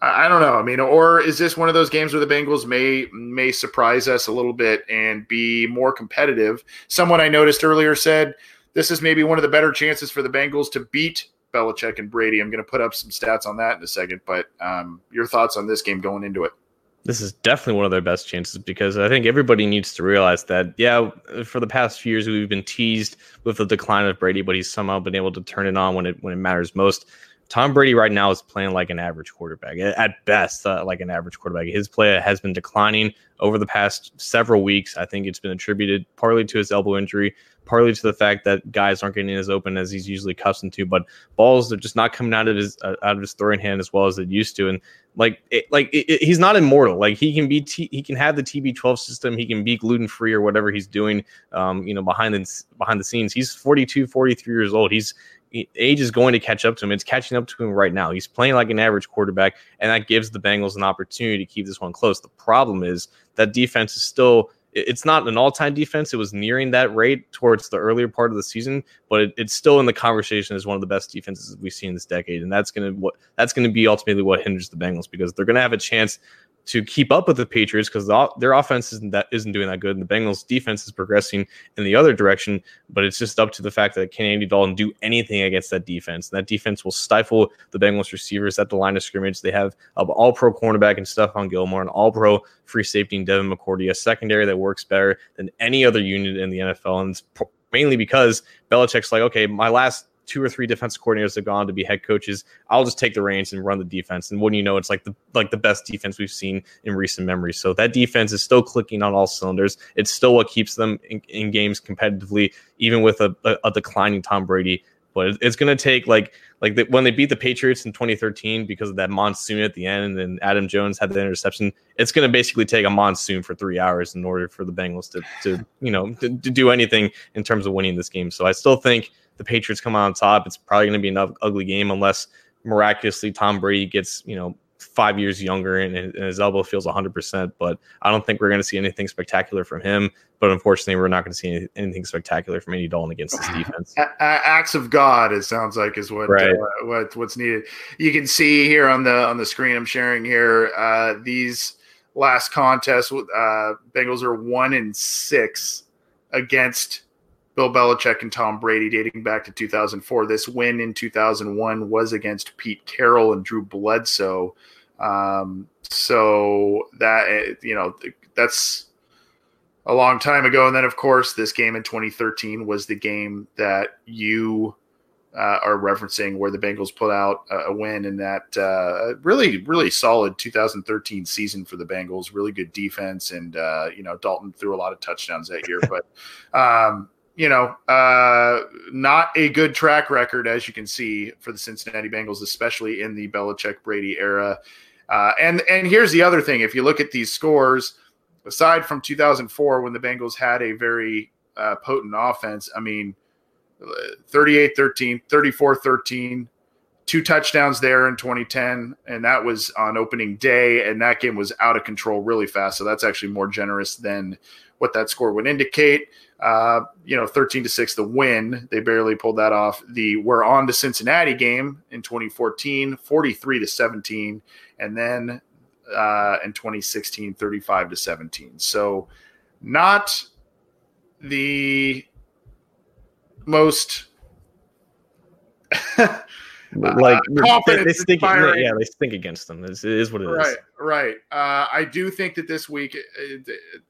I, I don't know. I mean, or is this one of those games where the Bengals may may surprise us a little bit and be more competitive? Someone I noticed earlier said this is maybe one of the better chances for the Bengals to beat Belichick and Brady. I'm going to put up some stats on that in a second, but um, your thoughts on this game going into it? This is definitely one of their best chances because I think everybody needs to realize that, yeah, for the past few years we've been teased with the decline of Brady, but he's somehow been able to turn it on when it when it matters most. Tom Brady right now is playing like an average quarterback, at best, uh, like an average quarterback. His play has been declining over the past several weeks. I think it's been attributed partly to his elbow injury, partly to the fact that guys aren't getting as open as he's usually accustomed to. But balls are just not coming out of his uh, out of his throwing hand as well as it used to. And like it, like it, it, he's not immortal. Like he can be t- he can have the TB12 system. He can be gluten free or whatever he's doing. Um, you know, behind the behind the scenes, he's 42, 43 years old. He's age is going to catch up to him. It's catching up to him right now. He's playing like an average quarterback, and that gives the Bengals an opportunity to keep this one close. The problem is that defense is still. It's not an all-time defense. It was nearing that rate towards the earlier part of the season, but it, it's still in the conversation as one of the best defenses we've seen this decade, and that's gonna what that's gonna be ultimately what hinders the Bengals because they're gonna have a chance to keep up with the Patriots because the, their offense isn't that isn't doing that good, and the Bengals' defense is progressing in the other direction. But it's just up to the fact that can Andy Dalton do anything against that defense? And that defense will stifle the Bengals receivers at the line of scrimmage. They have an All-Pro cornerback and Stephon Gilmore, an All-Pro free safety in Devin McCourty, a secondary that works better than any other unit in the NFL, and it's mainly because Belichick's like, okay, my last two or three defensive coordinators have gone to be head coaches. I'll just take the reins and run the defense. And when you know, it's like the like the best defense we've seen in recent memory. So that defense is still clicking on all cylinders. It's still what keeps them in, in games competitively, even with a, a, a declining Tom Brady. But it's going to take like like the, when they beat the Patriots in 2013 because of that monsoon at the end, and then Adam Jones had the interception. It's going to basically take a monsoon for three hours in order for the Bengals to to you know to, to do anything in terms of winning this game. So I still think the Patriots come out on top. It's probably going to be an ugly game unless miraculously Tom Brady gets, you know, five years younger and, and his elbow feels 100%. But I don't think we're going to see anything spectacular from him. But unfortunately, we're not going to see anything spectacular from Andy Dalton against this defense. Acts of God, it sounds like, is what right. uh, what what's needed. You can see here on the on the screen I'm sharing here uh, these last contests. With uh, Bengals are one in six against Bill Belichick and Tom Brady dating back to 2004. This win in 2001 was against Pete Carroll and Drew Bledsoe. Um, so that, you know, that's a long time ago. And then, of course, this game in 2013 was the game that you uh, are referencing where the Bengals put out a, a win in that uh, really, really solid 2013 season for the Bengals. Really good defense. And, uh, you know, Dalton threw a lot of touchdowns that year. but, um, you know, uh, not a good track record, as you can see, for the Cincinnati Bengals, especially in the Belichick Brady era. Uh, and and here's the other thing: if you look at these scores, aside from 2004 when the Bengals had a very uh, potent offense, I mean, 38-13, 34-13, two touchdowns there in 2010, and that was on opening day, and that game was out of control really fast. So that's actually more generous than what that score would indicate. Uh, you know, 13 to 6, the win. They barely pulled that off. The we're on to Cincinnati game in 2014, 43 to 17. And then uh, in 2016, 35 to 17. So not the most like uh, they, they stink, yeah, they stink against them. It is what it right, is. Right, right. Uh, I do think that this week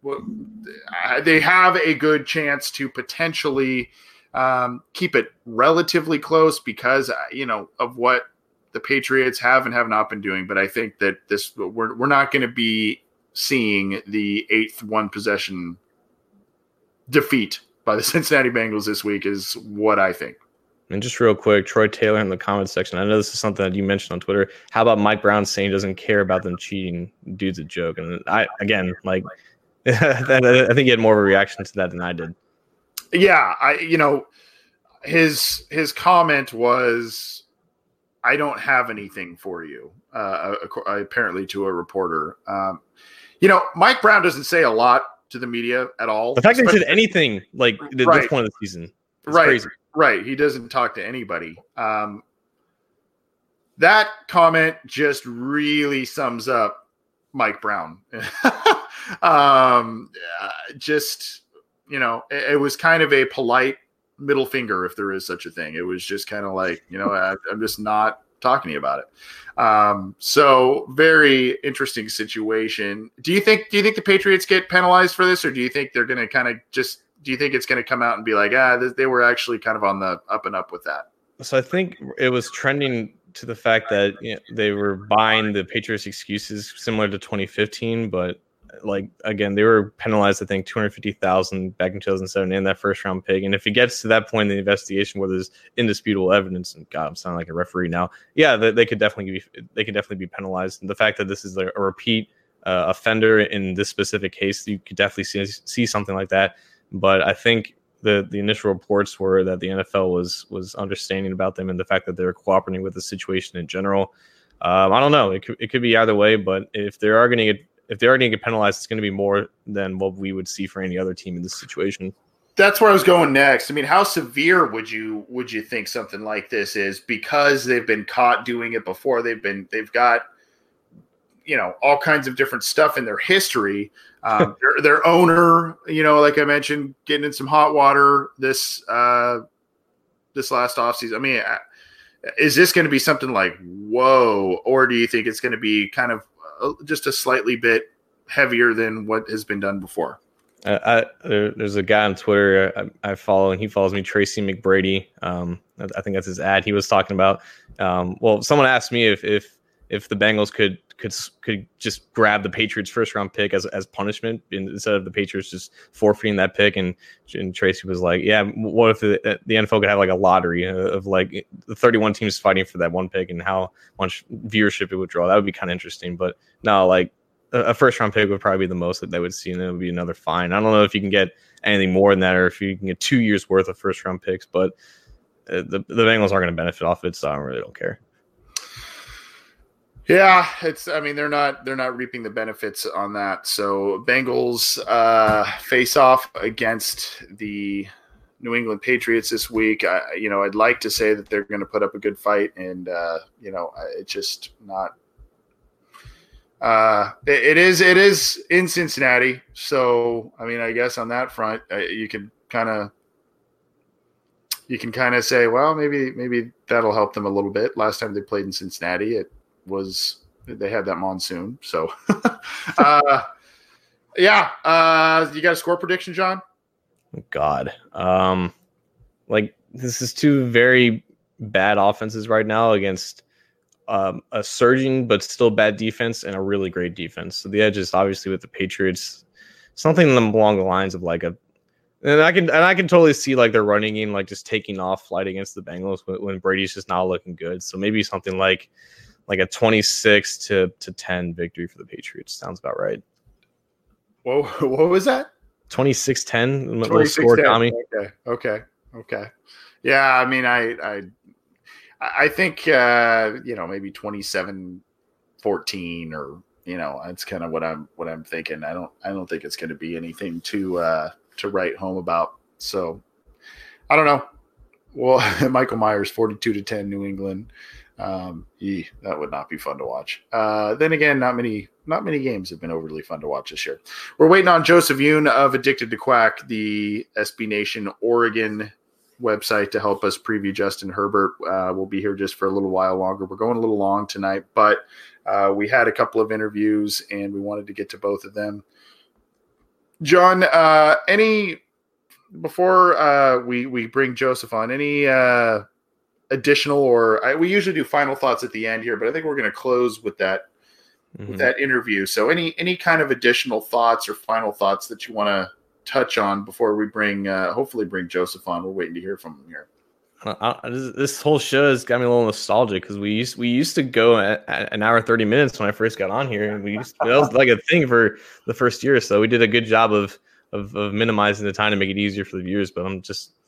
uh, uh, they have a good chance to potentially um, keep it relatively close because uh, you know of what the Patriots have and have not been doing. But I think that this we're we're not going to be seeing the eighth one possession defeat by the Cincinnati Bengals this week is what I think. And just real quick, Troy Taylor in the comments section. I know this is something that you mentioned on Twitter. How about Mike Brown saying he doesn't care about them cheating? Dude's a joke. And I, again, like, I think he had more of a reaction to that than I did. Yeah, I, you know, his his comment was, "I don't have anything for you." Uh, apparently, to a reporter. Um, you know, Mike Brown doesn't say a lot to the media at all. The fact that he said anything like at right. this point of the season, right? Crazy. Right. He doesn't talk to anybody. Um, that comment just really sums up Mike Brown. um, just, you know, it, it, was kind of a polite middle finger, if there is such a thing. It was just kind of like, you know, I, I'm just not talking to you about it. Um, so very interesting situation. Do you think do you think the Patriots get penalized for this, or do you think they're going to kind of just do you think it's going to come out and be like, ah, they were actually kind of on the up and up with that? So I think it was trending to the fact that you know, they were buying the Patriots excuses similar to 2015, but like again, they were penalized. I think 250,000 back in 2007 and that first round pick. And if it gets to that point in the investigation where there's indisputable evidence, and God, I'm sounding like a referee now. Yeah, they, they could definitely be they could definitely be penalized. And the fact that this is a, a repeat uh, offender in this specific case, you could definitely see see something like that. But I think the the initial reports were that the NFL was was understanding about them and the fact that they were cooperating with the situation in general. Um, I don't know. It could, it could be either way, but if they are going to get if they are going to get penalized, it's going to be more than what we would see for any other team in this situation. That's where I was going next. I mean, how severe would you would you think something like this is? Because they've been caught doing it before. They've been they've got you know all kinds of different stuff in their history. Um, their, their, owner, you know, like I mentioned, getting in some hot water this uh, this last offseason. I mean, uh, is this going to be something like whoa, or do you think it's going to be kind of uh, just a slightly bit heavier than what has been done before? Uh, I, there, there's a guy on Twitter I, I, follow, and he follows me, Tracy McBrady. Um, I think that's his ad. He was talking about. Um, well, someone asked me if if if the Bengals could could could just grab the Patriots first round pick as as punishment instead of the Patriots just forfeiting that pick. And, and Tracy was like, "Yeah, what if the, the NFL could have like a lottery of like the 31 teams fighting for that one pick and how much viewership it would draw? That would be kind of interesting." But no, like a first round pick would probably be the most that they would see, and it would be another fine. I don't know if you can get anything more than that, or if you can get two years worth of first round picks, but uh, the the Bengals aren't going to benefit off it, so I really don't care. Yeah, it's. I mean, they're not they're not reaping the benefits on that. So Bengals uh, face off against the New England Patriots this week. I, you know, I'd like to say that they're going to put up a good fight, and uh, you know, it's just not. Uh, it, it is it is in Cincinnati, so I mean, I guess on that front, uh, you can kind of you can kind of say, well, maybe maybe that'll help them a little bit. Last time they played in Cincinnati, it was they had that monsoon. So, uh, yeah, uh, you got a score prediction, John? God, um, like this is two very bad offenses right now against um, a surging but still bad defense and a really great defense. So the edge is obviously with the Patriots, something along the lines of like a And I can and I can totally see like their running in like just taking off flight against the Bengals when, when Brady's just not looking good. So maybe something like like a 26 to to 10 victory for the Patriots sounds about right. Whoa, what was that? 26 10 score, Tommy. Okay, okay, okay. Yeah, I mean, I I I think uh, you know maybe 27 14 or you know that's kind of what I'm what I'm thinking. I don't I don't think it's going to be anything to uh, to write home about. So I don't know. Well, Michael Myers, 42 to 10, New England. Um, that would not be fun to watch. Uh, then again, not many, not many games have been overly fun to watch this year. We're waiting on Joseph Yun of Addicted to Quack, the SB Nation Oregon website to help us preview Justin Herbert. Uh, we'll be here just for a little while longer. We're going a little long tonight, but uh, we had a couple of interviews and we wanted to get to both of them. John, uh, any before uh, we we bring Joseph on, any uh, additional or I, we usually do final thoughts at the end here, but I think we're going to close with that mm-hmm. with that interview. So any any kind of additional thoughts or final thoughts that you want to touch on before we bring uh, hopefully bring Joseph on? We're waiting to hear from him here. this whole show has got me a little nostalgic because we used we used to go at, at, an hour thirty minutes when I first got on here, and we used to, that was like a thing for the first year. or So we did a good job of, of of minimizing the time to make it easier for the viewers. But I'm just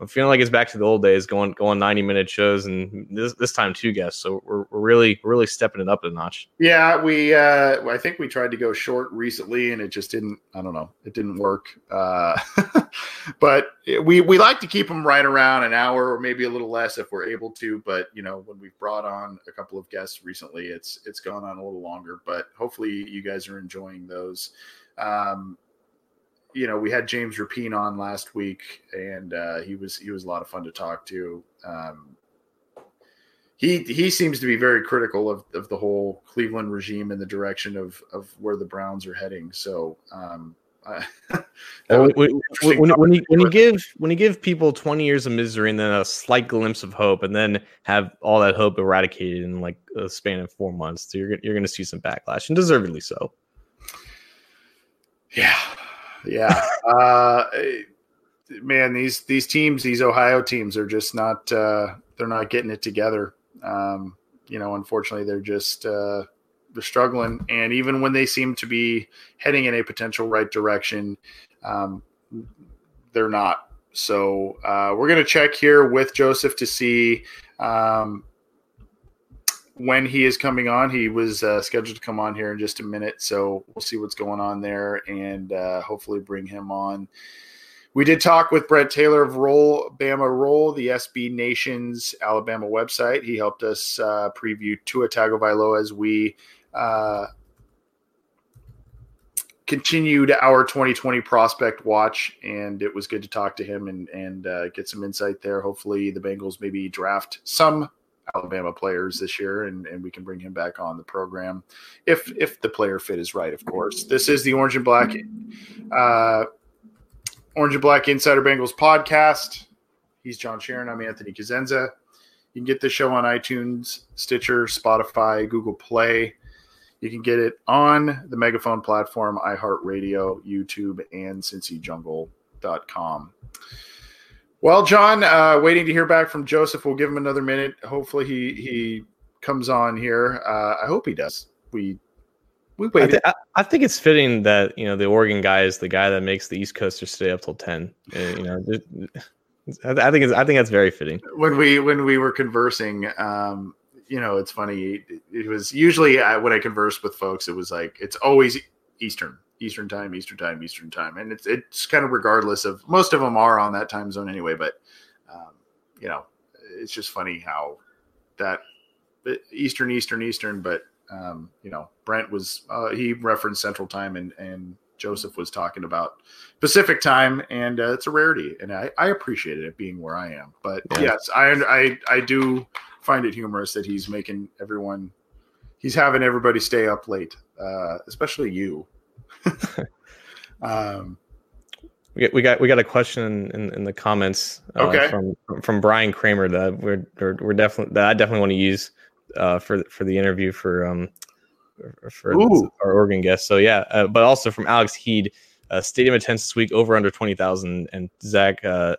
I'm feeling like it's back to the old days, going going 90 minute shows, and this this time two guests. So we're, we're really really stepping it up a notch. Yeah, we uh, I think we tried to go short recently, and it just didn't. I don't know, it didn't work. Uh, but we we like to keep them right around an hour or maybe a little less if we're able to. But you know, when we've brought on a couple of guests recently, it's it's gone on a little longer. But hopefully, you guys are enjoying those. Um, you know, we had James Rapien on last week, and uh, he was he was a lot of fun to talk to. Um, he he seems to be very critical of, of the whole Cleveland regime and the direction of of where the Browns are heading. So, um, when, when, when, you when you give when you give people twenty years of misery and then a slight glimpse of hope, and then have all that hope eradicated in like a span of four months, so you're you're going to see some backlash, and deservedly so. Yeah, yeah. uh, man, these these teams, these Ohio teams, are just not uh, they're not getting it together. Um, you know, unfortunately, they're just uh, they're struggling, and even when they seem to be heading in a potential right direction, um, they're not. So uh, we're going to check here with Joseph to see um, when he is coming on. He was uh, scheduled to come on here in just a minute, so we'll see what's going on there and uh, hopefully bring him on. We did talk with Brent Taylor of Roll Bama Roll, the SB Nation's Alabama website. He helped us uh, preview Tua Tagovailoa as we uh, continued our 2020 prospect watch, and it was good to talk to him and and uh, get some insight there. Hopefully, the Bengals maybe draft some Alabama players this year, and, and we can bring him back on the program if if the player fit is right. Of course, this is the Orange and Black, uh, Orange and Black Insider Bengals podcast. He's John Sheeran. I'm Anthony Cosenza. You can get the show on iTunes, Stitcher, Spotify, Google Play. You can get it on the Megaphone platform, iHeartRadio, YouTube, and CincyJungle.com. Well, John, uh, waiting to hear back from Joseph. We'll give him another minute. Hopefully, he he comes on here. Uh, I hope he does. We we wait. I, th- I, think it's fitting that you know the Oregon guy is the guy that makes the East Coasters stay up till ten. Uh, you know, I think it's I think that's very fitting. When we when we were conversing, um, you know, it's funny. It was usually I, when I conversed with folks, it was like it's always Eastern Eastern time, Eastern time, Eastern time, and it's it's kind of regardless of most of them are on that time zone anyway. But um, you know, it's just funny how that Eastern, Eastern, Eastern. But um, you know, Brent was uh, he referenced Central Time, and and Joseph was talking about Pacific Time, and uh, it's a rarity, and I, I appreciated it being where I am. But yeah. yes, I I I do find it humorous that he's making everyone he's having everybody stay up late, uh, especially you. um, we, we got we got a question in, in the comments uh, okay. from from Brian Kramer that we're we're, definitely that I definitely want to use uh, for for the interview for um for our Oregon guest. So yeah, uh, but also from Alex Heed. uh, stadium attendance this week over under twenty thousand, and Zach uh,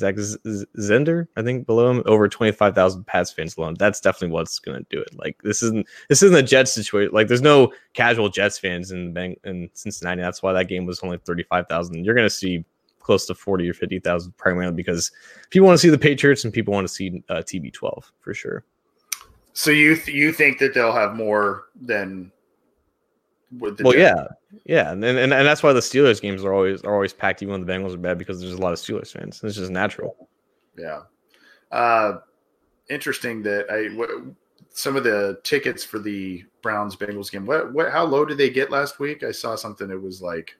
Zach Zender, I think below him, over twenty five thousand Pats fans alone. That's definitely what's going to do it. Like this isn't this isn't a Jets situation. Like there's no casual Jets fans in in Cincinnati. That's why that game was only thirty five thousand. You're going to see close to forty or fifty thousand primarily because people want to see the Patriots and people want to see uh, TB12 for sure. So you th- you think that they'll have more than well, Jets? yeah, yeah, and, and and that's why the Steelers games are always are always packed, even when the Bengals are bad, because there's a lot of Steelers fans. It's just natural. Yeah, uh, interesting that I what, some of the tickets for the Browns Bengals game. What what how low did they get last week? I saw something It was like.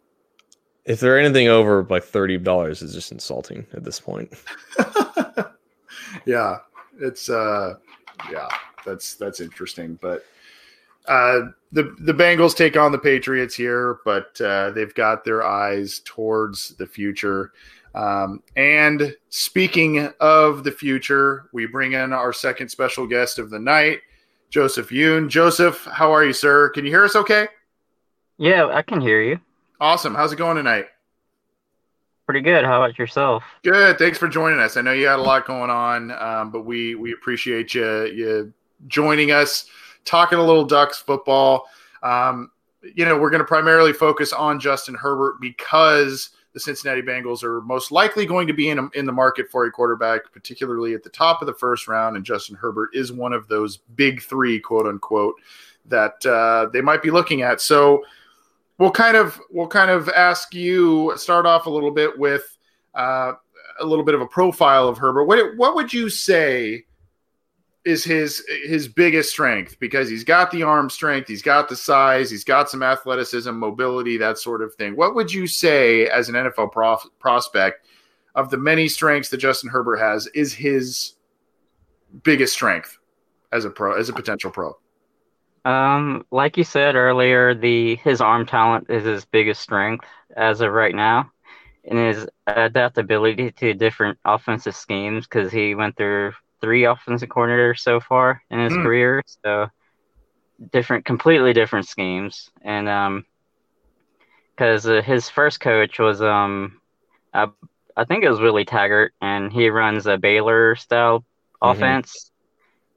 If they're anything over like thirty dollars, is just insulting at this point. yeah, it's uh, yeah, that's that's interesting, but uh, the the Bengals take on the Patriots here, but uh, they've got their eyes towards the future. Um, and speaking of the future, we bring in our second special guest of the night, Joseph Yun. Joseph, how are you, sir? Can you hear us okay? Yeah, I can hear you. Awesome. How's it going tonight? Pretty good. How about yourself? Good. Thanks for joining us. I know you had a lot going on, um, but we we appreciate you you joining us talking a little Ducks football. Um, you know, we're going to primarily focus on Justin Herbert because the Cincinnati Bengals are most likely going to be in, a, in the market for a quarterback, particularly at the top of the first round. And Justin Herbert is one of those big three, quote unquote, that uh, they might be looking at. So we'll kind of we'll kind of ask you start off a little bit with uh, a little bit of a profile of Herbert. What what would you say? Is his his biggest strength because he's got the arm strength, he's got the size, he's got some athleticism, mobility, that sort of thing. What would you say as an NFL prof, prospect of the many strengths that Justin Herbert has is his biggest strength as a pro as a potential pro? Um, like you said earlier, the his arm talent is his biggest strength as of right now, and his adaptability to different offensive schemes because he went through three offensive coordinators so far in his mm. career. So different, completely different schemes. And um, because uh, his first coach was um, I, I think it was Willie Taggart, and he runs a Baylor style mm-hmm. offense.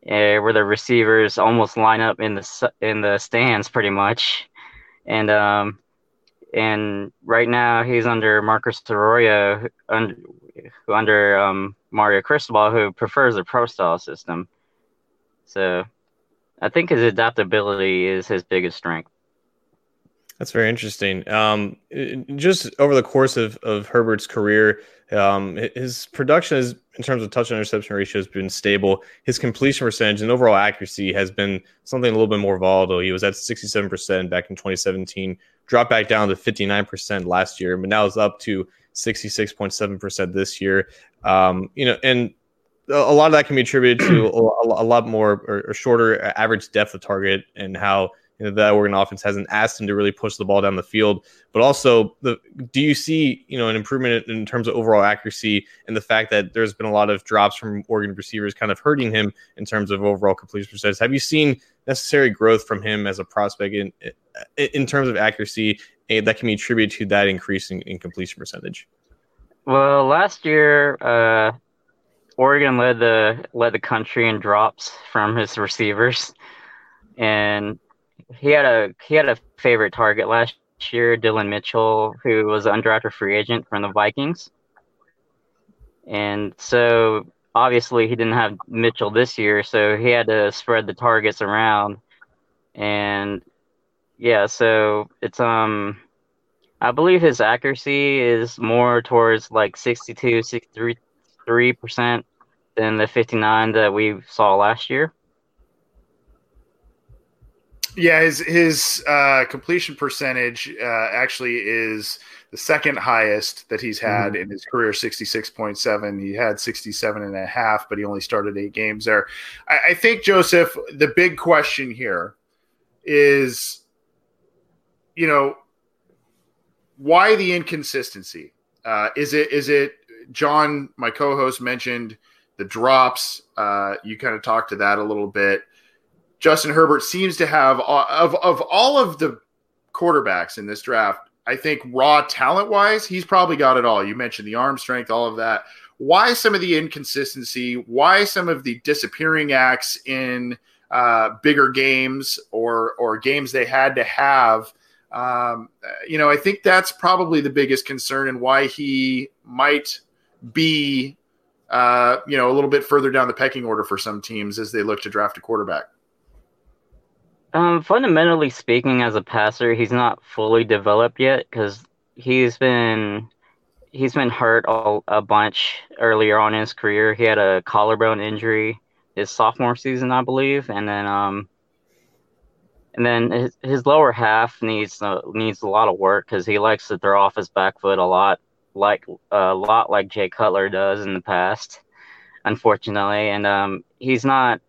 Uh, where the receivers almost line up in the in the stands pretty much, and um, and right now he's under Marcus Arroyo, under, under um, Mario Cristobal, who prefers a pro style system. So I think his adaptability is his biggest strength. That's very interesting. Um, just over the course of, of Herbert's career, um, his production is in terms of touch interception ratio has been stable. His completion percentage and overall accuracy has been something a little bit more volatile. He was at 67% back in 2017, dropped back down to 59% last year, but now it's up to 66.7% this year. Um, you know, and a lot of that can be attributed to a, lot more or, or, shorter average depth of target and how you know, that Oregon offense hasn't asked him to really push the ball down the field. But also, the do you see you know an improvement in terms of overall accuracy and the fact that there's been a lot of drops from Oregon receivers kind of hurting him in terms of overall completion percentage? Have you seen necessary growth from him as a prospect in in terms of accuracy that can be attributed to that increase in, in completion percentage? Well, last year, uh, Oregon led the led the country in drops from his receivers, and he had a he had a favorite target last year, Dillon Mitchell, who was an undrafted free agent from the Vikings, and so obviously he didn't have Mitchell this year, so he had to spread the targets around, and yeah, so it's um I believe his accuracy is more towards like 62, 63 percent than the 59 that we saw last year. Yeah, his his uh, completion percentage uh, actually is the second highest that he's had mm-hmm. in his career, 66.7. He had 67 and a half, but he only started eight games there. I, I think, Joseph, the big question here is, you know, why the inconsistency? Uh, is it is it John, my co-host, mentioned the drops? Uh, you kind of talked to that a little bit. Justin Herbert seems to have of of all of the quarterbacks in this draft, I think raw talent wise, he's probably got it all. You mentioned the arm strength, all of that. Why some of the inconsistency? Why some of the disappearing acts in uh, bigger games or or games they had to have? Um, you know, I think that's probably the biggest concern and why he might be, uh, you know, a little bit further down the pecking order for some teams as they look to draft a quarterback. Um, fundamentally speaking, as a passer, he's not fully developed yet because he's been he's been hurt all, a bunch earlier on in his career. He had a collarbone injury his sophomore season, I believe, and then um, and then his, his lower half needs uh, needs a lot of work because he likes to throw off his back foot a lot, like a lot like Jay Cutler does in the past, unfortunately, and um, he's not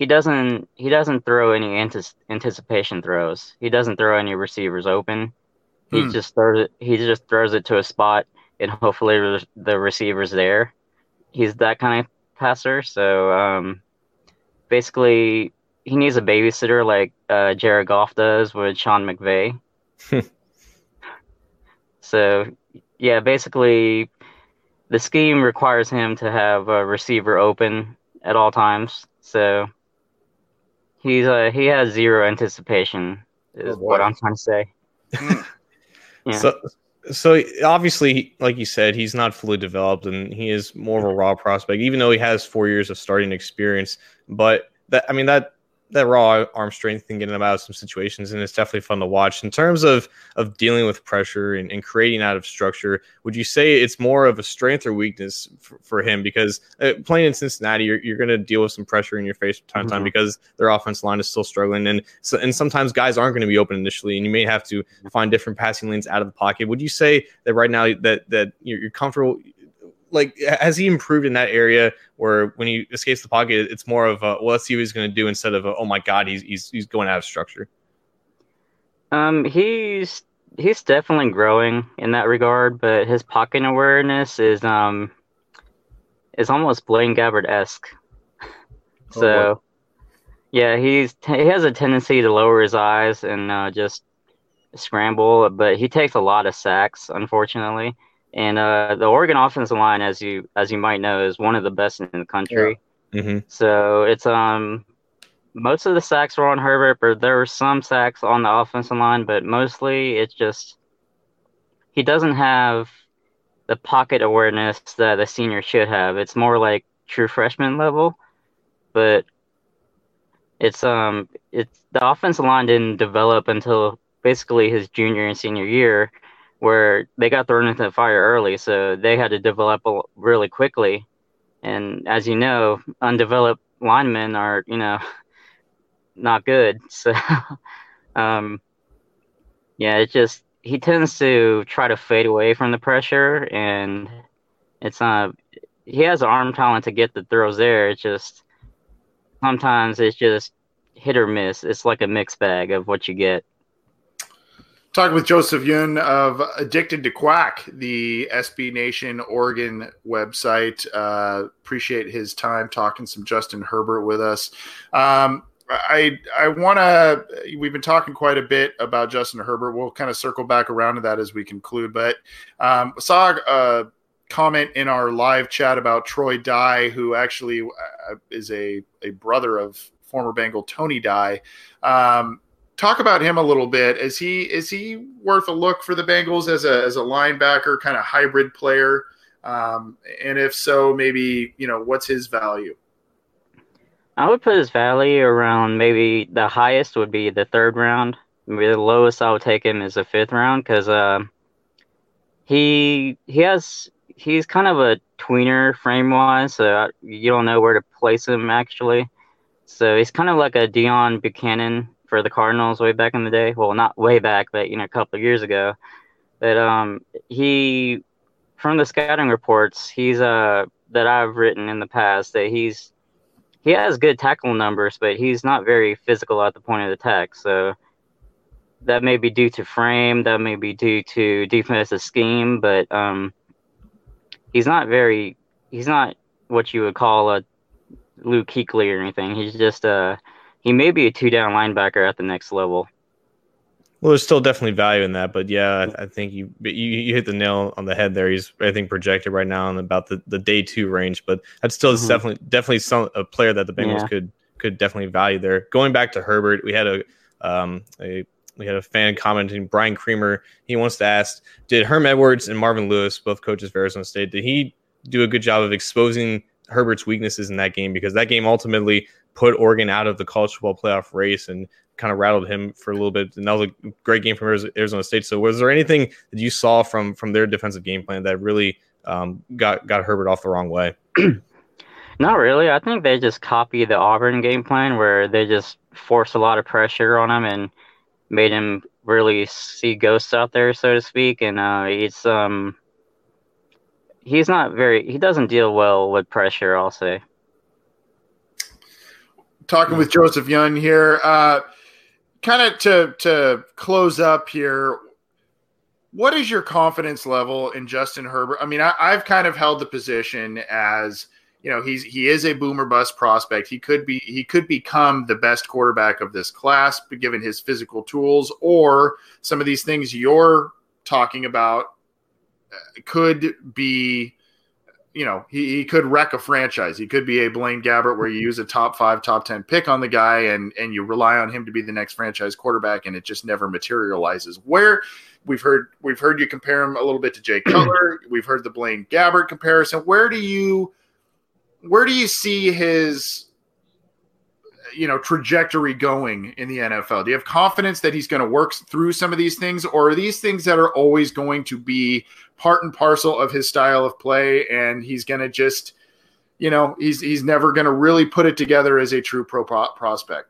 he doesn't he doesn't throw any antis- anticipation throws. He doesn't throw any receivers open. He hmm. just throws it. He just throws it to a spot, and hopefully the receiver's there. He's that kind of passer. So um, basically, he needs a babysitter like uh, Jared Goff does with Sean McVay. so yeah, basically, the scheme requires him to have a receiver open at all times. So He's uh he has zero anticipation is oh what I'm trying to say. Yeah. So so obviously like you said he's not fully developed and he is more of a raw prospect even though he has 4 years of starting experience but that I mean that that raw arm strength can get him out of some situations, and it's definitely fun to watch. In terms of of dealing with pressure and, and creating out of structure, would you say it's more of a strength or weakness for, for him? Because uh, playing in Cincinnati, you're, you're going to deal with some pressure in your face from time to mm-hmm. time because their offense line is still struggling, and so, and sometimes guys aren't going to be open initially, and you may have to find different passing lanes out of the pocket. Would you say that right now that that you're, you're comfortable? Like has he improved in that area where when he escapes the pocket, it's more of a, well, let's see what he's going to do instead of a, oh my god, he's he's he's going out of structure. Um, he's he's definitely growing in that regard, but his pocket awareness is um is almost Blaine Gabbert esque. Oh, so, oh, yeah, he's he has a tendency to lower his eyes and uh, just scramble, but he takes a lot of sacks, unfortunately. And uh, the Oregon offensive line, as you as you might know, is one of the best in the country. Yeah. Mm-hmm. So it's um most of the sacks were on Herbert, but there were some sacks on the offensive line, but mostly it's just he doesn't have the pocket awareness that a senior should have. It's more like true freshman level, but it's um it's the offensive line didn't develop until basically his junior and senior year where they got thrown into the fire early, so they had to develop really quickly. And as you know, undeveloped linemen are, you know, not good. So, um, yeah, it just he tends to try to fade away from the pressure, and it's not. He has arm talent to get the throws there. It's just sometimes it's just hit or miss. It's like a mixed bag of what you get. Talking with Joseph Yun of Addicted to Quack, the SB Nation Oregon website. Uh, appreciate his time talking some Justin Herbert with us. Um, I I want to. We've been talking quite a bit about Justin Herbert. We'll kind of circle back around to that as we conclude. But um, saw a comment in our live chat about Troy Dye, who actually uh, is a a brother of former Bengal Tony Dye. Um, talk about him a little bit. Is he is he worth a look for the Bengals as a as a linebacker kind of hybrid player? Um, and if so, maybe you know what's his value? I would put his value around maybe the highest would be the third round. Maybe the lowest I would take him is the fifth round because uh, he he has he's kind of a tweener frame wise, so you don't know where to place him actually. So he's kind of like a Deone Bucannon for the Cardinals way back in the day. Well, not way back, but you know, a couple of years ago. But um, he, from the scouting reports, he's uh that I've written in the past that he's he has good tackle numbers, but he's not very physical at the point of attack. So that may be due to frame, that may be due to defensive scheme, but um, he's not very he's not what you would call a Luke Kuechly or anything. He's just uh he may be a two down linebacker at the next level. Well, there's still definitely value in that, but yeah, I, I think you, you you hit the nail on the head there. He's I think projected right now in about the, the day two range, but that's still mm-hmm. definitely definitely some a player that the Bengals yeah. could could definitely value there. Going back to Herbert, we had a um a we had a fan commenting Brian Creamer. He wants to ask, did Herm Edwards and Marvin Lewis, both coaches for Arizona State, did he do a good job of exposing Herbert's weaknesses in that game? Because that game ultimately put Oregon out of the college football playoff race and kind of rattled him for a little bit. And that was a great game from Arizona State. So, was there anything that you saw from from their defensive game plan that really um, got got Herbert off the wrong way? Not really. I think they just copied the Auburn game plan where they just forced a lot of pressure on him and made him really see ghosts out there, so to speak. And uh, he's um he's not very he doesn't deal well with pressure. I'll say. Talking with Joseph Yun here. Uh, kind of to to close up here what is your confidence level in Justin Herbert? I mean, I, have kind of held the position as you know he's he is a boomer bust prospect. He could be he could become the best quarterback of this class, given his physical tools, or some of these things you're talking about uh, could be you know, he, he could wreck a franchise. He could be a Blaine Gabbert where you use a top five, top 10 pick on the guy and, and you rely on him to be the next franchise quarterback and it just never materializes. Where we've heard, we've heard you compare him a little bit to Jay Cutler. we've heard the Blaine Gabbert comparison. Where do you, where do you see his, you know trajectory going in the NFL? Do you have confidence that he's going to work through some of these things, or are these things that are always going to be part and parcel of his style of play, and he's going to just, you know, he's he's never going to really put it together as a true pro prospect?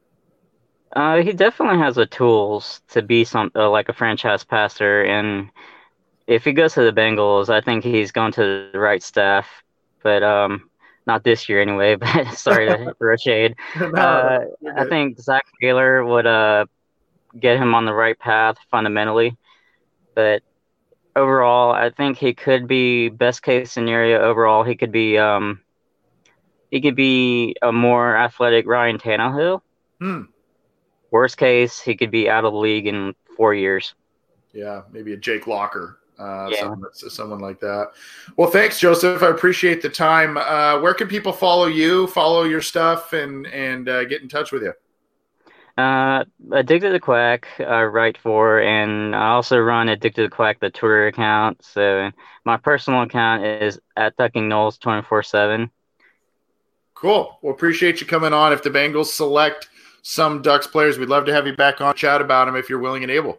Uh, he definitely has the tools to be some uh, like a franchise passer, and if he goes to the Bengals, I think he's going to the right staff. But um, not this year anyway. But sorry to throw shade. no, uh, I think Zac Taylor would uh, get him on the right path fundamentally, but overall, I think he could be best case scenario. Overall, he could be um, he could be a more athletic Ryan Tannehill. Hmm. Worst case, he could be out of the league in four years. Yeah, maybe a Jake Locker uh, yeah. someone, someone, like that. Well, thanks, Joseph. I appreciate the time. Uh, where can people follow you, follow your stuff, and and uh, get in touch with you? Uh, Addicted to Quack, I write for, and I also run Addicted to Quack, the Twitter account. So my personal account is at Ducking Knowles twenty four seven. Cool. Well, appreciate you coming on. If the Bengals select some Ducks players, we'd love to have you back on chat about them if you're willing and able.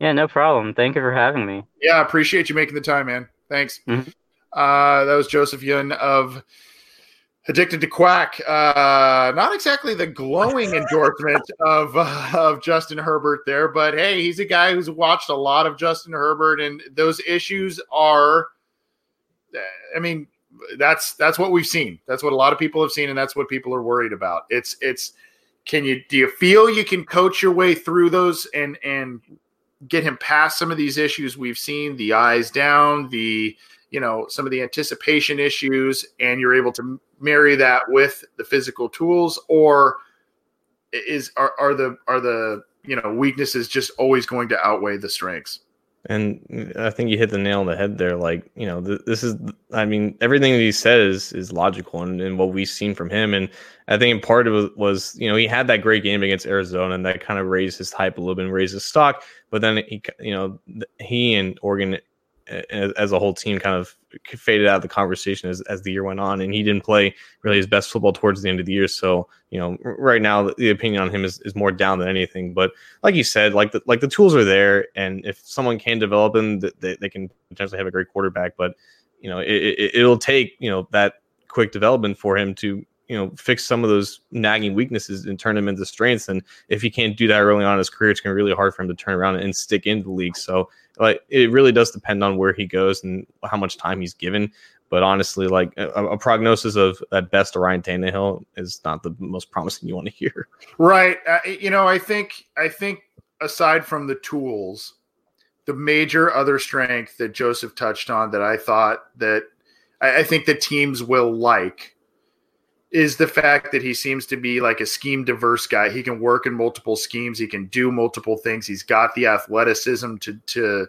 Yeah, no problem. Thank you for having me. Yeah, I appreciate you making the time, man. Thanks. Mm-hmm. Uh, that was Joseph Yun of Addicted to Quack. Uh, not exactly the glowing endorsement of uh, of Justin Herbert there, but hey, he's a guy who's watched a lot of Justin Herbert, and those issues are. I mean, that's that's what we've seen. That's what a lot of people have seen, and that's what people are worried about. It's it's. Can you do you feel you can coach your way through those and and get him past some of these issues we've seen the eyes down the you know some of the anticipation issues and you're able to marry that with the physical tools or is are, are the are the you know weaknesses just always going to outweigh the strengths and I think you hit the nail on the head there. Like, you know, th- this is, I mean, everything that he says is logical and, and what we've seen from him. And I think in part of it was, you know, he had that great game against Arizona and that kind of raised his hype a little bit and raised his stock. But then he, you know, he and Oregon as a whole team kind of faded out of the conversation as, as the year went on and he didn't play really his best football towards the end of the year. So you know right now the opinion on him is, is more down than anything. But like you said like the like the tools are there and if someone can develop them they, they can potentially have a great quarterback. But you know it, it, it'll take you know that quick development for him to you know fix some of those nagging weaknesses and turn them into strengths. And if he can't do that early on in his career it's going to be really hard for him to turn around and stick into the league. So like it really does depend on where he goes and how much time he's given. But honestly, like a, a prognosis of at best Ryan Tannehill is not the most promising you want to hear. Right. Uh, you know, I think I think aside from the tools, the major other strength that Joseph touched on that I thought that I, I think the teams will like is the fact that he seems to be like a scheme diverse guy. He can work in multiple schemes. He can do multiple things. He's got the athleticism to to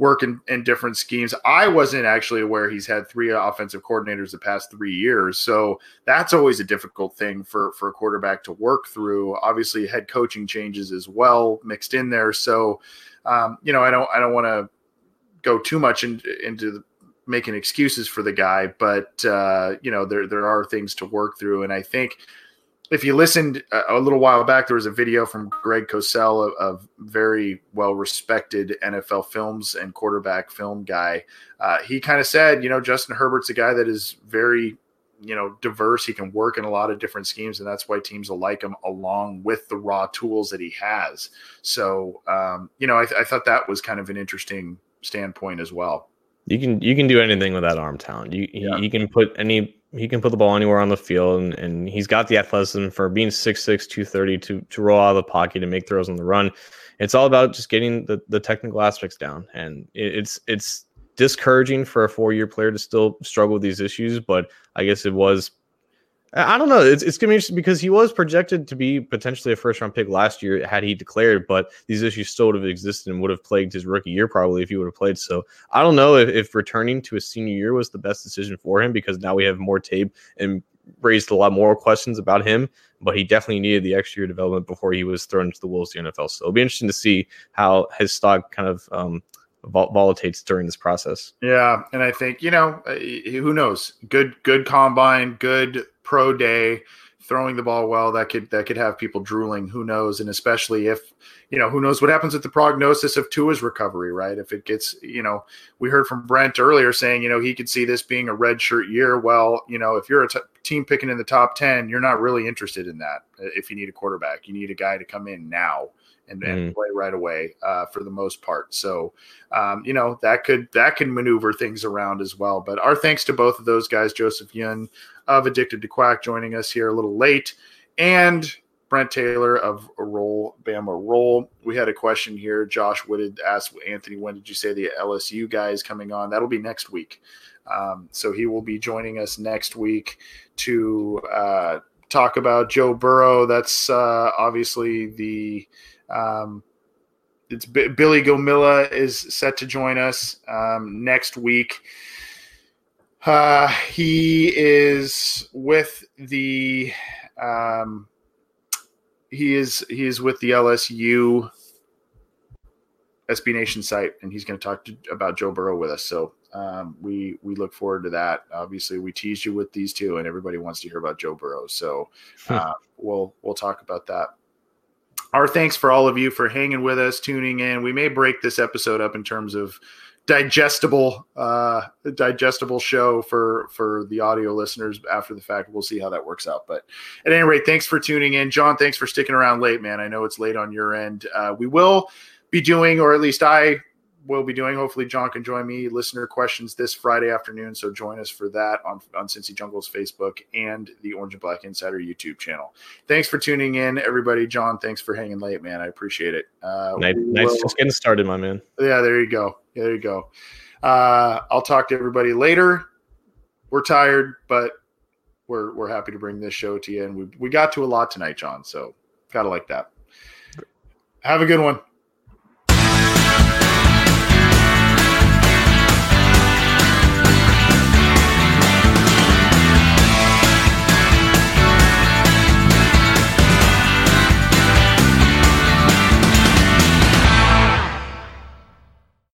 work in, in different schemes. I wasn't actually aware he's had three offensive coordinators the past three years. So that's always a difficult thing for, for a quarterback to work through. Obviously head coaching changes as well mixed in there. So, um, you know, I don't, I don't want to go too much in, into the, making excuses for the guy, but uh, you know, there, there are things to work through. And I think, if you listened a, little while back, there was a video from Greg Cosell, a, a very well respected NFL films and quarterback film guy. Uh, he kind of said, you know, Justin Herbert's a guy that is very, you know, diverse. He can work in a lot of different schemes, and that's why teams will like him along with the raw tools that he has. So, um, you know, I, I thought that was kind of an interesting standpoint as well. You can you can do anything with that arm talent. You yeah. you can put any he can put the ball anywhere on the field, and, and he's got the athleticism for being 6'6", 230 to to roll out of the pocket and make throws on the run. It's all about just getting the, the technical aspects down, and it, it's it's discouraging for a four year player to still struggle with these issues. But I guess it was I don't know. It's, it's going to be interesting because he was projected to be potentially a first round pick last year had he declared, but these issues still would have existed and would have plagued his rookie year probably if he would have played. So I don't know if, if returning to his senior year was the best decision for him because now we have more tape and raised a lot more questions about him, but he definitely needed the extra year development before he was thrown into the Wolves the NFL. So it'll be interesting to see how his stock kind of um, during this process. Yeah, and I think you know uh, who knows. Good, good combine, good pro day, throwing the ball well, that could that could have people drooling. Who knows? And especially if you know who knows what happens with the prognosis of Tua's recovery, right? If it gets, you know, we heard from Brent earlier saying, you know, he could see this being a red shirt year. Well, you know, if you're a t- team picking in the top ten, you're not really interested in that. If you need a quarterback, you need a guy to come in now and, and mm. play right away uh, for the most part. So, um, you know, that could that can maneuver things around as well. But our thanks to both of those guys, Joseph Yun of Addicted to Quack, joining us here a little late, and Brent Taylor of Roll Bama Roll. We had a question here. Josh Wooded asked Anthony, when did you say the LSU guy is coming on? That'll be next week. Um, so he will be joining us next week to uh, talk about Joe Burrow. That's uh, obviously the um, it's B- Billy Gomila is set to join us um, next week. Uh, he is with the um, he is he is with the LSU SB Nation site, and he's going to talk about Joe Burrow with us. So um, we we look forward to that. Obviously, we teased you with these two, and everybody wants to hear about Joe Burrow. So uh, we'll we'll talk about that our thanks for all of you for hanging with us, tuning in. We may break this episode up in terms of digestible uh digestible show for for the audio listeners after the fact. We'll see how that works out. But at any rate thanks for tuning in. John thanks for sticking around late man. I know it's late on your end. Uh we will be doing or at least i we'll be doing. Hopefully, John can join me. Listener questions this Friday afternoon. So join us for that on, on Cincy Jungle's Facebook and the Orange and Black Insider YouTube channel. Thanks for tuning in, everybody. John, thanks for hanging late, man. I appreciate it. Uh, nice, nice just getting started, my man. Yeah, there you go. Yeah, there you go. Uh, I'll talk to everybody later. We're tired, but we're we're happy to bring this show to you, and we we got to a lot tonight, John. So gotta like that. Have a good one.